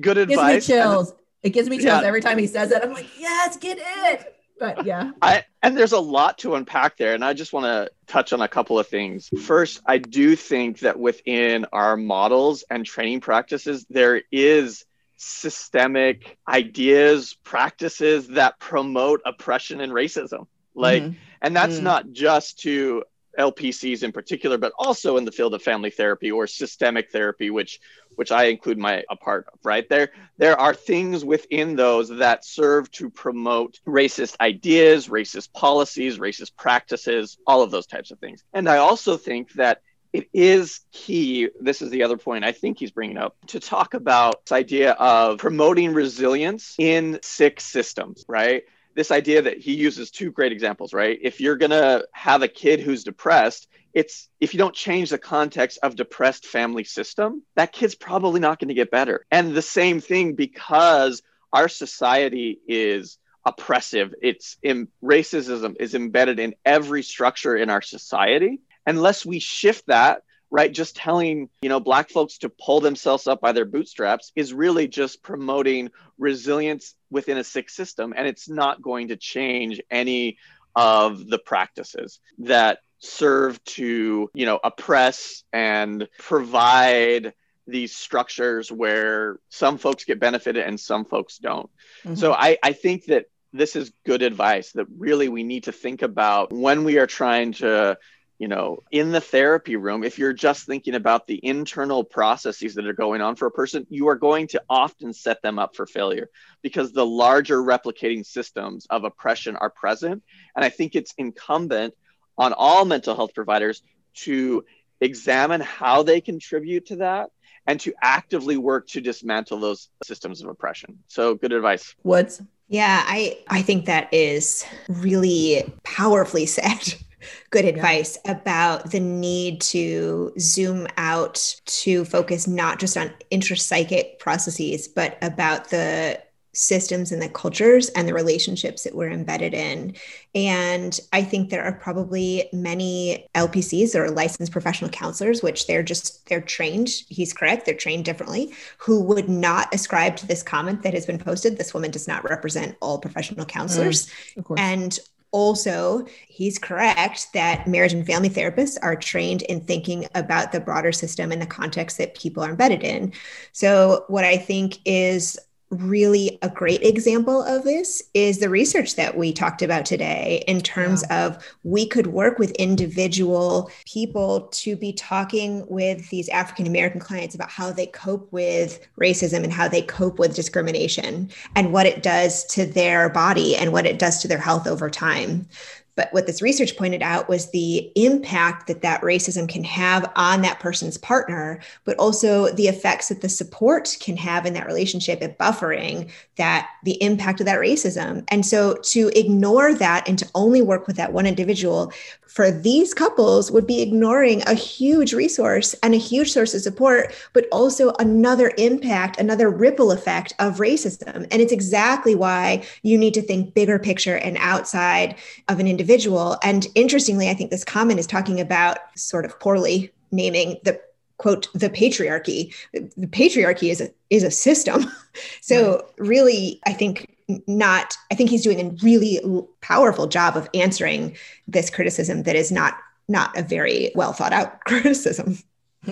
good it gives me advice. chills it gives me chills Yeah. every time he says it i'm like yes get it but yeah I and there's a lot to unpack there, and I just want to touch on a couple of things. First, I do think that within our models and training practices, there is systemic ideas, practices that promote oppression and racism. Like, Mhm. and that's Mm. not just to LPCs in particular, but also in the field of family therapy or systemic therapy, which which I include my a part of, right? There there are things within those that serve to promote racist ideas, racist policies, racist practices, all of those types of things. And I also think that it is key. This is the other point I think he's bringing up to talk about this idea of promoting resilience in sick systems, right? This idea that he uses two great examples, right? If you're going to have a kid who's depressed, it's if you don't change the context of depressed family system, that kid's probably not going to get better. And the same thing because our society is oppressive. It's in, racism is embedded in every structure in our society. Unless we shift that, right, just telling you know black folks to pull themselves up by their bootstraps is really just promoting resilience within a sick system, and it's not going to change any of the practices that serve to you know oppress and provide these structures where some folks get benefited and some folks don't. Mm-hmm. So I, I think that this is good advice that really we need to think about when we are trying to you know in the therapy room if you're just thinking about the internal processes that are going on for a person you are going to often set them up for failure because the larger replicating systems of oppression are present and i think it's incumbent on all mental health providers to examine how they contribute to that and to actively work to dismantle those systems of oppression. So good advice. Woods. Yeah, I I think that is really powerfully *laughs* said. Good advice yeah. about the need to zoom out to focus not just on intrapsychic processes, but about the systems and the cultures and the relationships that we're embedded in. And I think there are probably many LPCs or licensed professional counselors, which they're just, they're trained, he's correct, they're trained differently, who would not ascribe to this comment that has been posted. This woman does not represent all professional counselors. Mm, and also, he's correct that marriage and family therapists are trained in thinking about the broader system and the context that people are embedded in. So, what I think is really a great example of this is the research that we talked about today in terms yeah. of we could work with individual people to be talking with these African American clients about how they cope with racism and how they cope with discrimination and what it does to their body and what it does to their health over time. But what this research pointed out was the impact that that racism can have on that person's partner, but also the effects that the support can have in that relationship at buffering that the impact of that racism. And so to ignore that and to only work with that one individual for these couples would be ignoring a huge resource and a huge source of support, but also another impact, another ripple effect of racism. And it's exactly why you need to think bigger picture and outside of an individual. And interestingly, I think this comment is talking about sort of poorly naming the quote the patriarchy the patriarchy is a is a system *laughs* so really i think not i think he's doing a really powerful job of answering this criticism that is not not a very well thought out *laughs* criticism.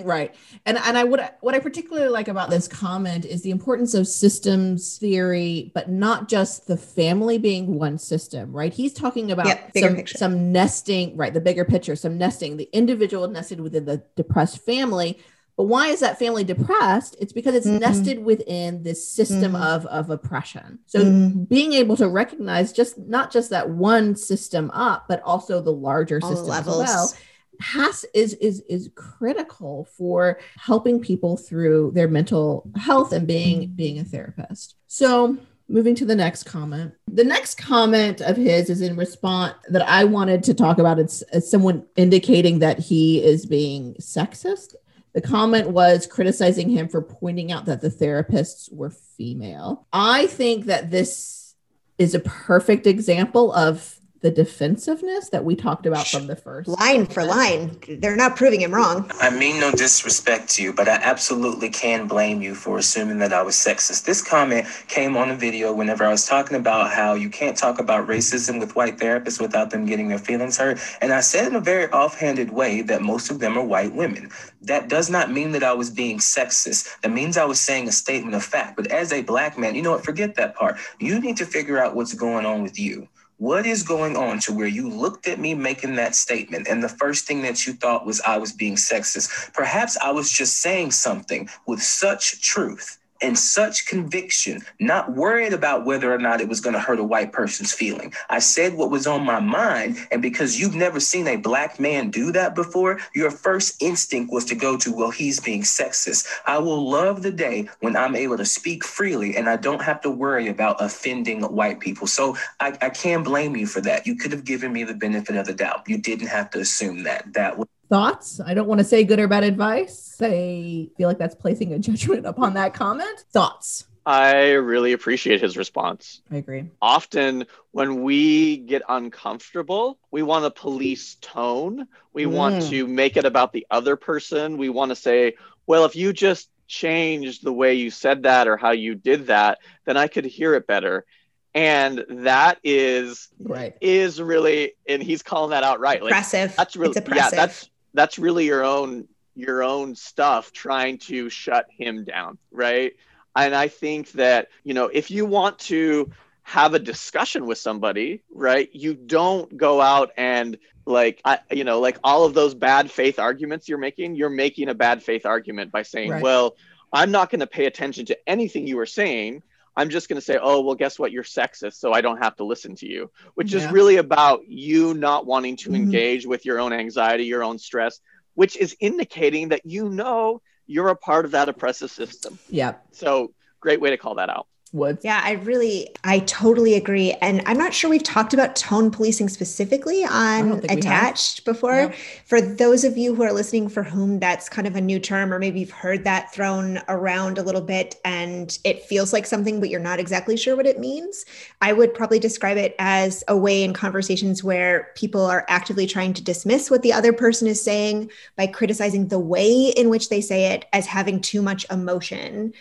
Right. And and i would what i particularly like about this comment is the importance of systems theory but not just the family being one system right? He's talking about yep, some, some nesting right the bigger picture some nesting the individual nested within the depressed family but why is that family depressed it's because it's mm-hmm. nested within this system mm-hmm. of of oppression so mm-hmm. being able to recognize just not just that one system up but also the larger All system as well has is is is critical for helping people through their mental health and being being a therapist. So moving to the next comment. The next comment of his is in response that I wanted to talk about. It's, it's someone indicating that he is being sexist. The comment was criticizing him for pointing out that the therapists were female. I think that this is a perfect example of the defensiveness that we talked about from the first line for line. They're not proving him wrong. I mean no disrespect to you but i absolutely can blame you for assuming that i was sexist. This comment came on a video whenever i was talking about how you can't talk about racism with white therapists without them getting their feelings hurt. And i said in a very offhanded way that most of them are white women. That does not mean that i was being sexist. That means i was saying a statement of fact. But as a black man you know what? Forget that part. You need to figure out what's going on with you what is going on to where you looked at me making that statement and the first thing that you thought was I was being sexist? Perhaps I was just saying something with such truth and such conviction, not worried about whether or not it was going to hurt a white person's feeling. I said what was on my mind. And because you've never seen a black man do that before, your first instinct was to go to, well, he's being sexist. I will love the day when I'm able to speak freely and I don't have to worry about offending white people. So I, I can't blame you for that. You could have given me the benefit of the doubt. You didn't have to assume that. That was thoughts i don't want to say good or bad advice i feel like that's placing a judgment upon that comment thoughts I really appreciate his response. I agree. Often, when we get uncomfortable, we want to police tone. We want Mm. to make it about the other person. We want to say, well, if you just changed the way you said that or how you did that, then I could hear it better. And that is Right. is really, and he's calling that out right. Like oppressive. that's really it's yeah oppressive. that's that's really your own your own stuff trying to shut him down right and i think that you know if you want to have a discussion with somebody right you don't go out and like I, you know like all of those bad faith arguments you're making you're making a bad faith argument by saying Right. well i'm not going to pay attention to anything you were saying i'm just going to say oh well guess what you're sexist so i don't have to listen to you which is really about you not wanting to Mhm. engage with your own anxiety your own stress which is indicating that you know you're a part of that oppressive system Yeah. so great way to call that out Woods. Yeah, I really, I totally agree. And I'm not sure we've talked about tone policing specifically on think we have. attached before. No. For those of you who are listening for whom that's kind of a new term, or maybe you've heard that thrown around a little bit and it feels like something, but you're not exactly sure what it means, I would probably describe it as a way in conversations where people are actively trying to dismiss what the other person is saying by criticizing the way in which they say it as having too much emotion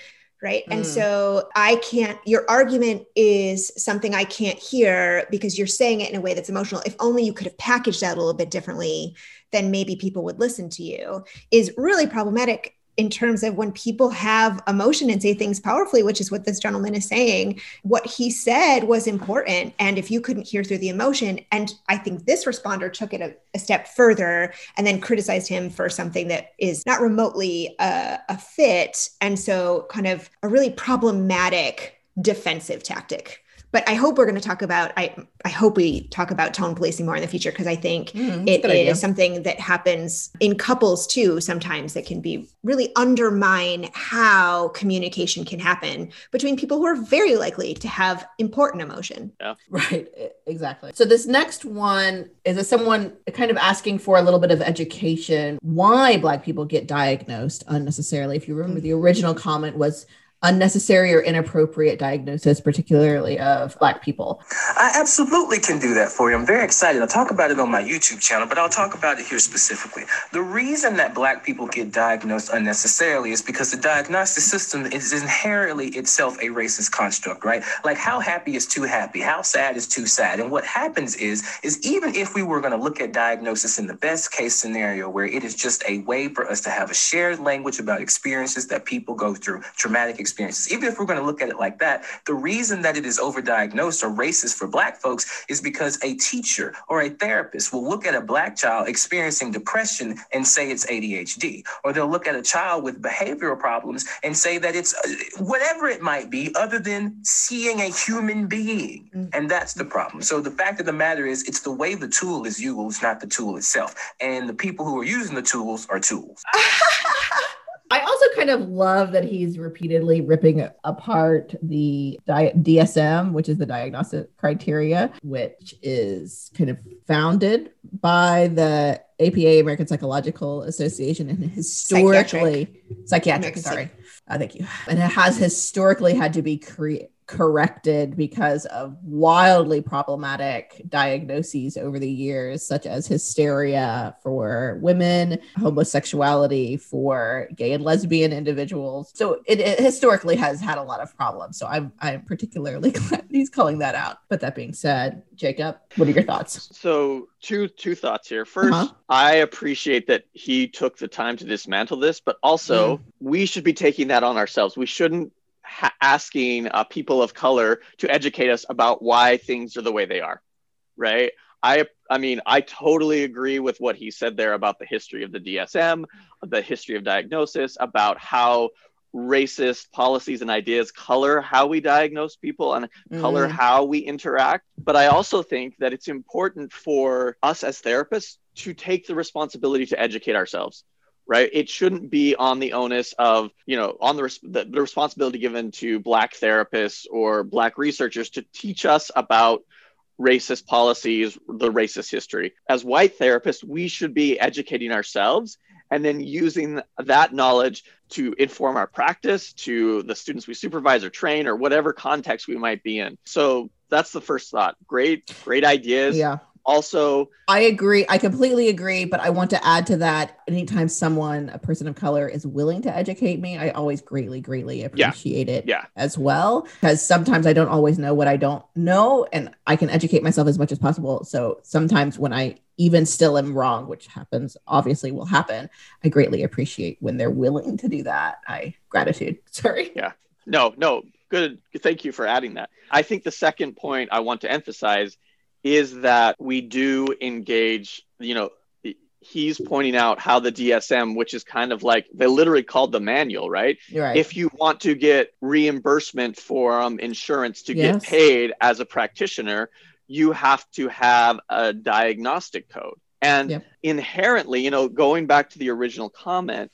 right and Mm. so i can't your argument is something i can't hear because you're saying it in a way that's emotional if only you could have packaged that a little bit differently then maybe people would listen to you is really problematic in terms of when people have emotion and say things powerfully which is what this gentleman is saying what he said was important. And if you couldn't hear through the emotion and i think this responder took it a, a step further and then criticized him for something that is not remotely a, a fit. And so kind of a really problematic defensive tactic but i hope we're going to talk about i i hope we talk about tone policing more in the future because i think Mm, that's a it good idea. something that happens in couples too sometimes that can be really undermine how communication can happen between people who are very likely to have important emotion Yeah. *laughs* Right, exactly. So this next one is a someone kind of asking for a little bit of education why black people get diagnosed unnecessarily. If you remember the original comment was unnecessary or inappropriate diagnosis particularly of black people. I absolutely can do that for you. I'm very excited. I'll talk about it on my YouTube channel, but I'll talk about it here specifically. The reason that black people get diagnosed unnecessarily is because the diagnostic system is inherently itself a racist construct, right? Like how happy is too happy, how sad is too sad. And what happens is, is even if we were going to look at diagnosis in the best case scenario where it is just a way for us to have a shared language about experiences that people go through, traumatic experiences, even if we're going to look at it like that, the reason that it is overdiagnosed or racist for black folks is because a teacher or a therapist will look at a black child experiencing depression and say it's ADHD, or they'll look at a child with behavioral problems and say that it's uh, whatever it might be, other than seeing a human being. Mm. And that's the problem. So the fact of the matter is, it's the way the tool is used, not the tool itself. And the people who are using the tools are tools. *laughs* I also kind of love that he's repeatedly ripping apart the di- DSM, which is the diagnostic criteria, which is kind of founded by the APA, American Psychological Association, and historically psychiatric. American sorry, uh, thank you. And it has historically had to be cre- corrected because of wildly problematic diagnoses over the years, such as hysteria for women, homosexuality for gay and lesbian individuals. So it, it historically has had a lot of problems. So I'm I'm particularly *laughs* glad he's calling that out. But that being said, Jacob, what are your thoughts? So two two thoughts here. 1st Uh-huh. I appreciate that he took the time to dismantle this, but also Mm. we should be taking that on ourselves. We shouldn't ha- asking uh, people of color to educate us about why things are the way they are, right? I I mean I totally agree with what he said there about the history of the DSM, the history of diagnosis, about how racist policies and ideas color how we diagnose people and color Mm. how we interact. But I also think that it's important for us as therapists to take the responsibility to educate ourselves. Right. It shouldn't be on the onus of, you know, on the, res- the, the responsibility given to Black therapists or Black researchers to teach us about racist policies, the racist history. As white therapists, we should be educating ourselves and then using that knowledge to inform our practice to the students we supervise or train or whatever context we might be in. So that's the first thought. Great, great ideas. Yeah. Also, I agree. I completely agree. But I want to add to that anytime someone, a person of color, is willing to educate me, I always greatly, greatly appreciate it yeah. as well. Because sometimes I don't always know what I don't know, and I can educate myself as much as possible. So sometimes when I even still am wrong, which happens, obviously will happen, I greatly appreciate when they're willing to do that. I gratitude. *laughs* Sorry. Yeah. No, no. Good. Thank you for adding that. I think the second point I want to emphasize is that we do engage, you know, he's pointing out how the DSM, which is kind of like they literally called the manual, right? Right. If you want to get reimbursement for um, insurance to Yes. get paid as a practitioner, you have to have a diagnostic code. And Yep. inherently, you know, going back to the original comment,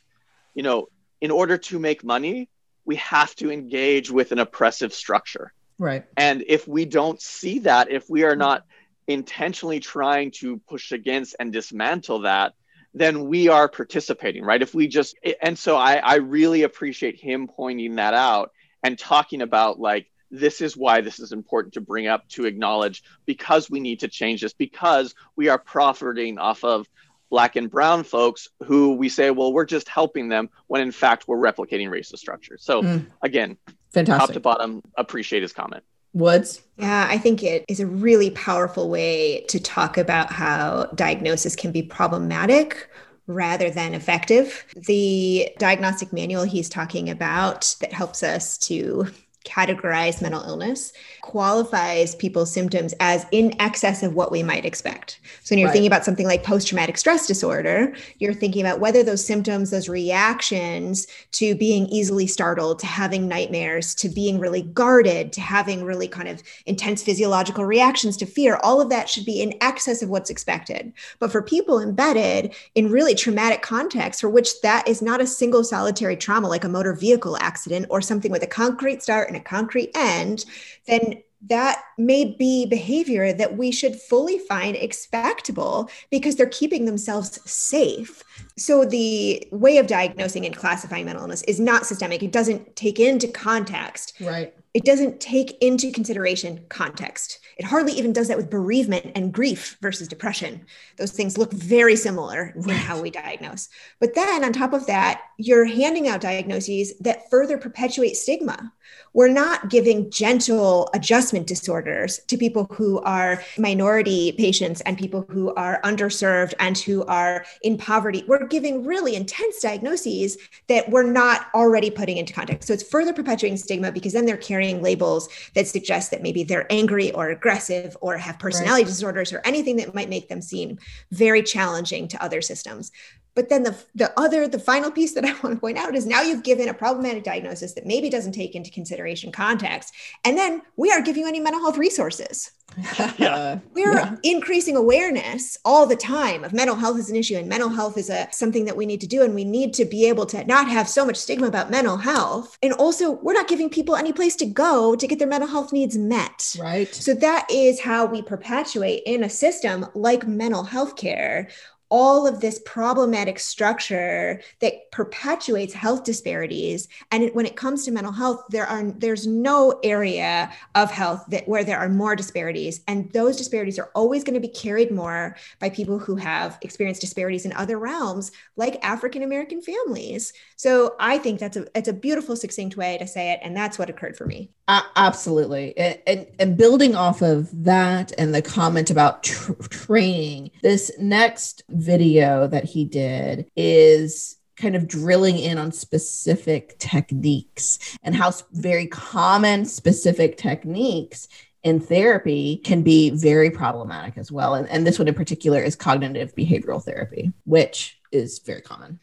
you know, in order to make money, we have to engage with an oppressive structure. Right. And if we don't see that, if we are not intentionally trying to push against and dismantle that, then we are participating, right? If we just, and so I, I really appreciate him pointing that out and talking about like, this is why this is important to bring up to acknowledge because we need to change this because we are profiting off of black and brown folks who we say well we're just helping them when in fact we're replicating racist structures so Mm. again top to bottom appreciate his comment Woods. Yeah, I think it is a really powerful way to talk about how diagnosis can be problematic rather than effective. The diagnostic manual he's talking about that helps us to categorize mental illness qualifies people's symptoms as in excess of what we might expect. So when you're Right. thinking about something like post traumatic stress disorder, you're thinking about whether those symptoms, those reactions to being easily startled, to having nightmares, to being really guarded, to having really kind of intense physiological reactions to fear, all of that should be in excess of what's expected. But for people embedded in really traumatic contexts for which that is not a single solitary trauma like a motor vehicle accident or something with a concrete start and a concrete end, then that may be behavior that we should fully find expectable because they're keeping themselves safe. So the way of diagnosing and classifying mental illness is not systemic. It doesn't take into context Right. it doesn't take into consideration context. It hardly even does that with bereavement and grief versus depression. Those things look very similar in how we diagnose. But then on top of that, you're handing out diagnoses that further perpetuate stigma. We're not giving gentle adjustment disorders to people who are minority patients and people who are underserved and who are in poverty. We're giving really intense diagnoses that we're not already putting into context. So it's further perpetuating stigma because then they're carrying labels that suggest that maybe they're angry or aggressive or have personality disorders or anything that might make them seem very challenging to other systems. But then the, the other, the final piece that I *laughs* want to point out is now you've given a problematic diagnosis that maybe doesn't take into consideration context. And then we aren't giving you any mental health resources. *laughs* Yeah. *laughs* We're Yeah. increasing awareness all the time of mental health as an issue, and mental health is a something that we need to do, and we need to be able to not have so much stigma about mental health. And also, we're not giving people any place to go to get their mental health needs met. Right. So that is how we perpetuate in a system like mental health care all of this problematic structure that perpetuates health disparities. And when it comes to mental health there are there's no area of health that where there are more disparities. And those disparities are always going to be carried more by people who have experienced disparities in other realms like African American families. So i think that's a it's a beautiful succinct way to say it and that's what occurred for me Absolutely. And, and and building off of that and the comment about tr- training, this next video that he did is kind of drilling in on specific techniques and how very common specific techniques in therapy can be very problematic as well. And, and this one in particular is cognitive behavioral therapy, which is very common.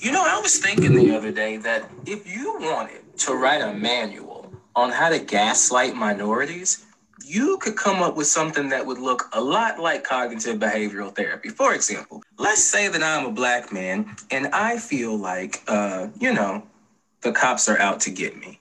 You know, I was thinking the other day that if you wanted to write a manual on how to gaslight minorities, you could come up with something that would look a lot like cognitive behavioral therapy. For example, let's say that I'm a black man and I feel like, uh, you know, the cops are out to get me.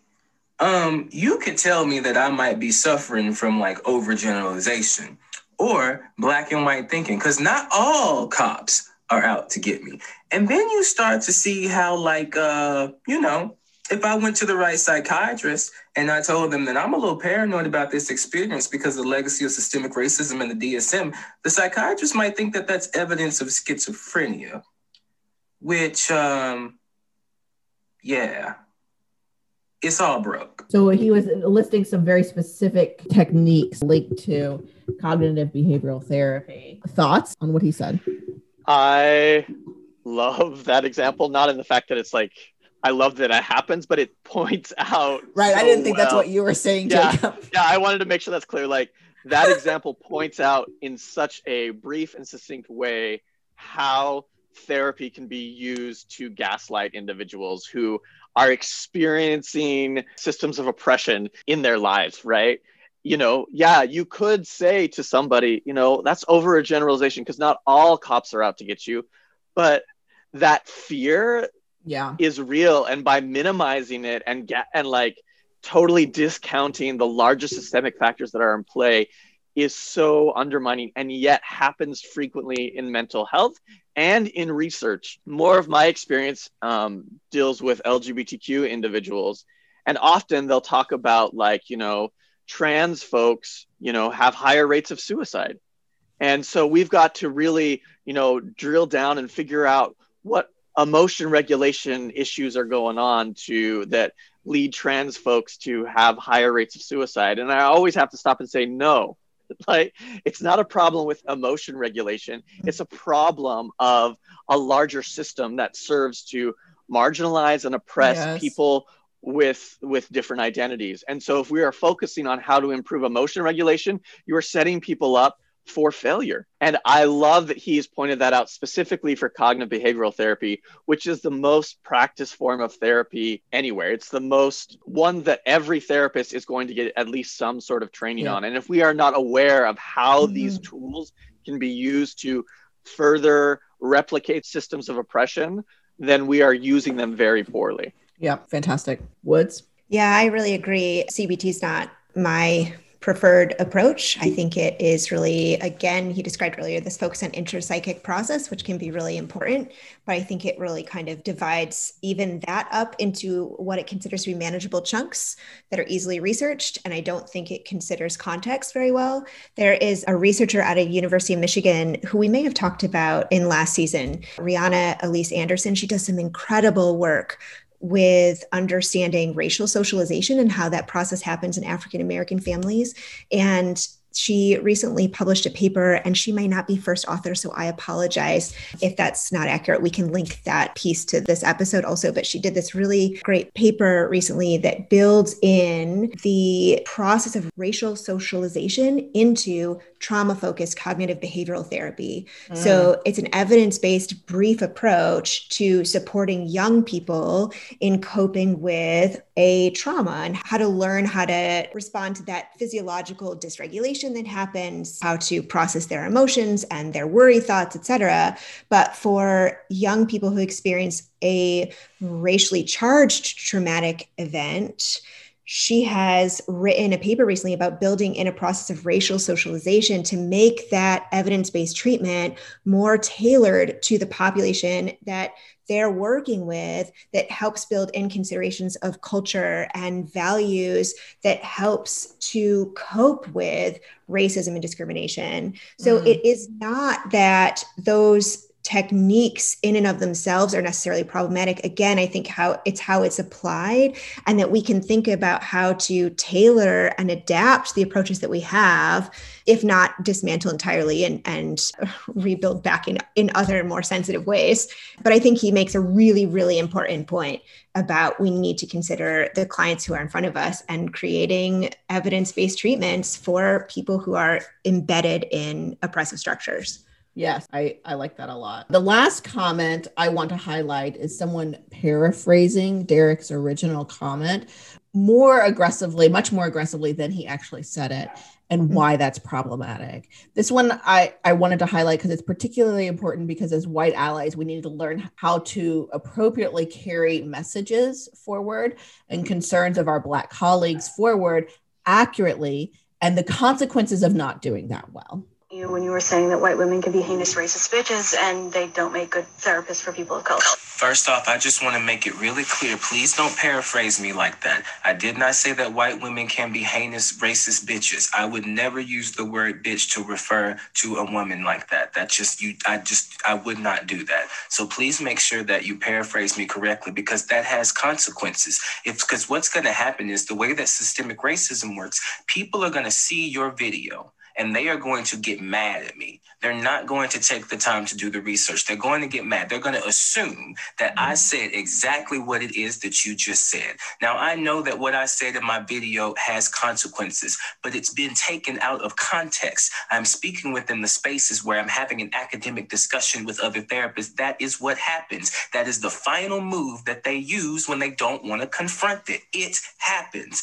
Um, you could tell me that I might be suffering from like overgeneralization or black and white thinking, because not all cops are out to get me. And then you start to see how, like, uh, you know, if I went to the right psychiatrist and I told them that I'm a little paranoid about this experience because of the legacy of systemic racism and the DSM, the psychiatrist might think that that's evidence of schizophrenia, which, um, yeah, it's all broke. So he was listing some very specific techniques linked to cognitive behavioral therapy. Thoughts on what he said? I love that example, not in the fact that it's like I love that it happens, but it *laughs* points out. Right. so I didn't think that's what you were saying, Yeah. Jacob. *laughs* Yeah, I wanted to make sure that's clear. Like that *laughs* example points out in such a brief and succinct way how therapy can be used to gaslight individuals who are experiencing systems of oppression in their lives, right? You know, yeah, you could say to somebody, you know, that's over a generalization because not all cops are out to get you, but that fear Yeah. is real and by minimizing it and get and like totally discounting the largest systemic factors that are in play is so undermining and yet happens frequently in mental health and in research more of my experience um, deals with lgbtq individuals and often they'll talk about like you know trans folks you know have higher rates of suicide and so we've got to really you know drill down and figure out what emotion regulation issues are going on to that lead trans folks to have higher rates of suicide. And i always have to stop and say no *laughs* like it's not a problem with emotion regulation. Hmm. It's a problem of a larger system that serves to marginalize and oppress Yes. people with with different identities. And so if we are focusing on how to improve emotion regulation you are setting people up for failure. And I love that he's pointed that out specifically for cognitive behavioral therapy, which is the most practiced form of therapy anywhere. It's the most one that every therapist is going to get at least some sort of training Yeah. on. And if we are not aware of how Mhm. these tools can be used to further replicate systems of oppression, then we are using them very poorly. Yeah. Fantastic. Woods. Yeah, I really agree. CBT is not my preferred approach. I think it is really, again, he described earlier this focus on interpsychic process, which can be really important. But I think it really kind of divides even that up into what it considers to be manageable chunks that are easily researched. And I don't think it considers context very well. There is a researcher at a University of Michigan who we may have talked about in last season, Riana Elyse Anderson. She does some incredible work with understanding racial socialization and how that process happens in African American families. And she recently published a paper, and she may not be first author, so I apologize if that's not accurate. We can link that piece to this episode also, but she did this really great paper recently that builds in the process of racial socialization into trauma focused cognitive behavioral therapy. Mm. So it's an evidence based, brief approach to supporting young people in coping with a trauma and how to learn how to respond to that physiological dysregulation that happens, how to process their emotions and their worry thoughts, etc. But for young people who experience a racially charged traumatic event, she has written a paper recently about building in a process of racial socialization to make that evidence based treatment more tailored to the population that they're working with that helps build in considerations of culture and values that helps to cope with racism and discrimination. So Mhm. it is not that those techniques in and of themselves are necessarily problematic. Again i think how it's how it's applied and that we can think about how to tailor and adapt the approaches that we have if not dismantle entirely and, and *laughs* rebuild back in, in other more sensitive ways. But i think he makes a really really important point about we need to consider the clients who are in front of us and creating evidence-based treatments for people who are embedded in oppressive structures Yes, I, I like that a lot. The last comment I want to highlight is someone paraphrasing Derek's original comment more aggressively, much more aggressively than he actually said it, and mm-hmm. why that's problematic. This one I, I wanted to highlight because it's particularly important because as white allies, we need to learn how to appropriately carry messages forward and concerns of our Black colleagues forward accurately and the consequences of not doing that well you when you were saying that white women can be heinous racist bitches and they don't make good therapists for people of color. First off, I just want to make it really clear. Please don't paraphrase me like that. I did not say that white women can be heinous, racist bitches. I would never use the word bitch to refer to a woman like that. That just you. I just I would not do that. So please make sure that you paraphrase me correctly because that has consequences. If because what's going to happen is the way that systemic racism works. People are going to see your video and they are going to get mad at me. They're not going to take the time to do the research. They're going to get mad. They're going to assume that I mm-hmm. said exactly what it is that you just said. Now, I know that what I said in my video has consequences, but it's been taken out of context. I'm speaking within the spaces where I'm having an academic discussion with other therapists. That is what happens. That is the final move that they use when they don't want to confront it. It happens.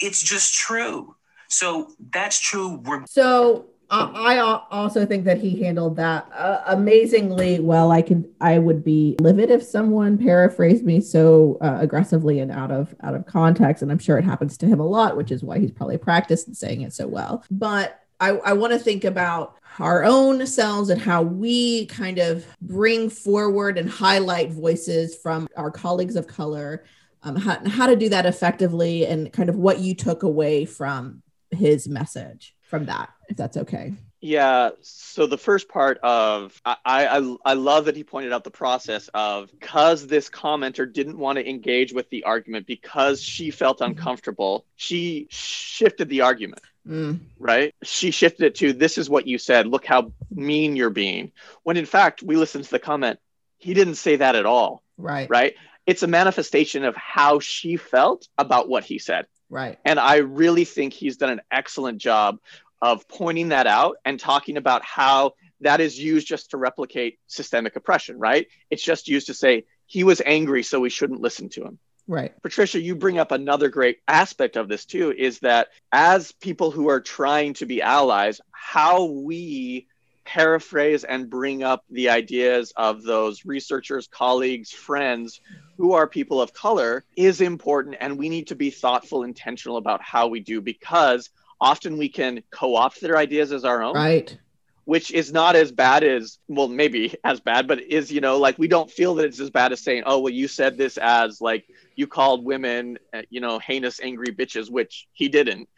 It's just true. So that's true. So uh, I also think that he handled that uh, amazingly well. I can I would be livid if someone paraphrased me so uh, aggressively and out of out of context, and I'm sure it happens to him a lot, which is why he's probably practiced in saying it so well. But I, I want to think about our own selves and how we kind of bring forward and highlight voices from our colleagues of color, um, how, how to do that effectively, and kind of what you took away from his message from that, if that's okay. Yeah. So the first part of I, I I love that he pointed out the process of because this commenter didn't want to engage with the argument because she felt uncomfortable, she shifted the argument. Mm, Right? She shifted it to this is what you said. Look how mean you're being. When in fact we listened to the comment, he didn't say that at all. right, Right? It's a manifestation of how she felt about what he said. Right, And I really think he's done an excellent job of pointing that out and talking about how that is used just to replicate systemic oppression, right? It's just used to say he was angry, so we shouldn't listen to him. right, Patricia, you bring up another great aspect of this too is that as people who are trying to be allies, how we paraphrase and bring up the ideas of those researchers, colleagues, friends who are people of color is important. And we need to be thoughtful, intentional about how we do because often we can co opt their ideas as our own right, which is not as bad as well maybe as bad but is you know like we don't feel that it's as bad as saying oh well you said this as like you called women uh, you know heinous angry bitches which he didn't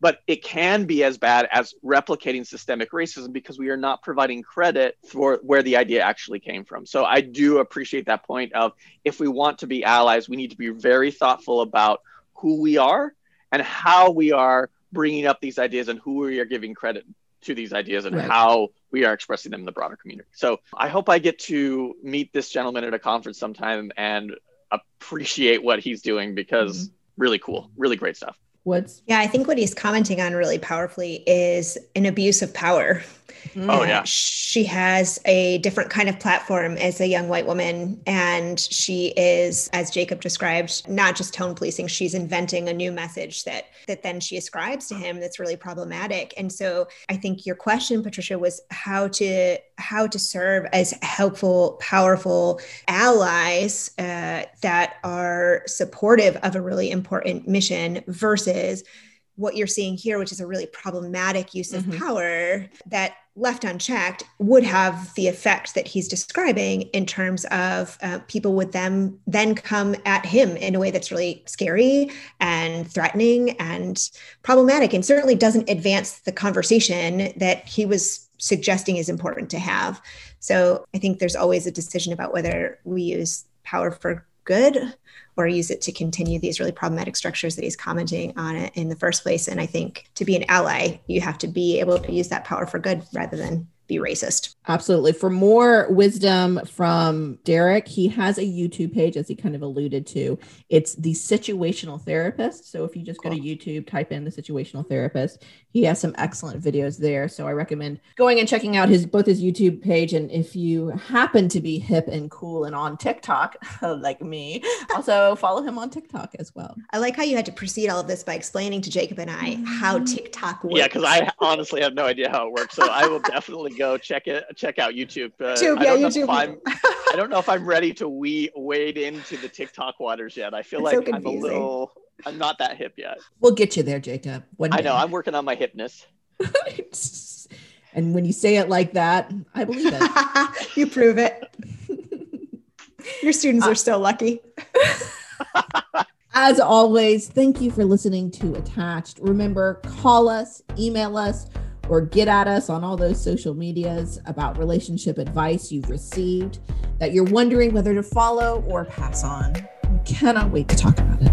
but it can be as bad as replicating systemic racism because we are not providing credit for where the idea actually came from so i do appreciate that point of if we want to be allies we need to be very thoughtful about who we are and how we are bringing up these ideas and who we are giving credit to these ideas and Right. how we are expressing them in the broader community. So I hope I get to meet this gentleman at a conference sometime and appreciate what he's doing because mm-hmm. really cool, really great stuff. What's Yeah, I think what he's commenting on really powerfully is an abuse of power. Oh, yeah. She has a different kind of platform as a young white woman. And she is, as Jacob described, not just tone policing, she's inventing a new message that that then she ascribes to him that's really problematic. And so I think your question, Patricia, was how to how to serve as helpful, powerful allies uh, that are supportive of a really important mission versus what you're seeing here, which is a really problematic use of Mhm. power that left unchecked would have the effect that he's describing in terms of uh, people would them then come at him in a way that's really scary and threatening and problematic and certainly doesn't advance the conversation that he was suggesting is important to have so i think there's always a decision about whether we use power for good or use it to continue these really problematic structures that he's commenting on in the first place. And I think to be an ally, you have to be able to use that power for good rather than be racist. Absolutely. For more wisdom from Derek, he has a YouTube page, as he kind of alluded to. It's the situational therapist. So if you just go to YouTube, type in the situational therapist, he has some excellent videos there. So I recommend going and checking out his both his YouTube page. And if you happen to be hip and cool and on TikTok, *laughs* like me, also follow him on TikTok as well. I like how you had to precede all of this by explaining to Jacob and I how mm-hmm. TikTok works. Yeah, because I honestly have no idea how it works. So I will *laughs* definitely go check it, check out YouTube. Uh, YouTube, I yeah, don't know YouTube. if I'm, *laughs* I don't know if I'm ready to we wade into the TikTok waters yet. I feel It's so like I'm a little, I'm not that hip yet. We'll get you there, Jacob. One I know. I'm working on my hipness. *laughs* And when you say it like that, I believe it. *laughs* you prove it. Your students Uh, are so lucky. As always, thank you for listening to Attached. Remember, call us, email us, or get at us on all those social medias about relationship advice you've received that you're wondering whether to follow or pass on. We cannot wait to talk about it.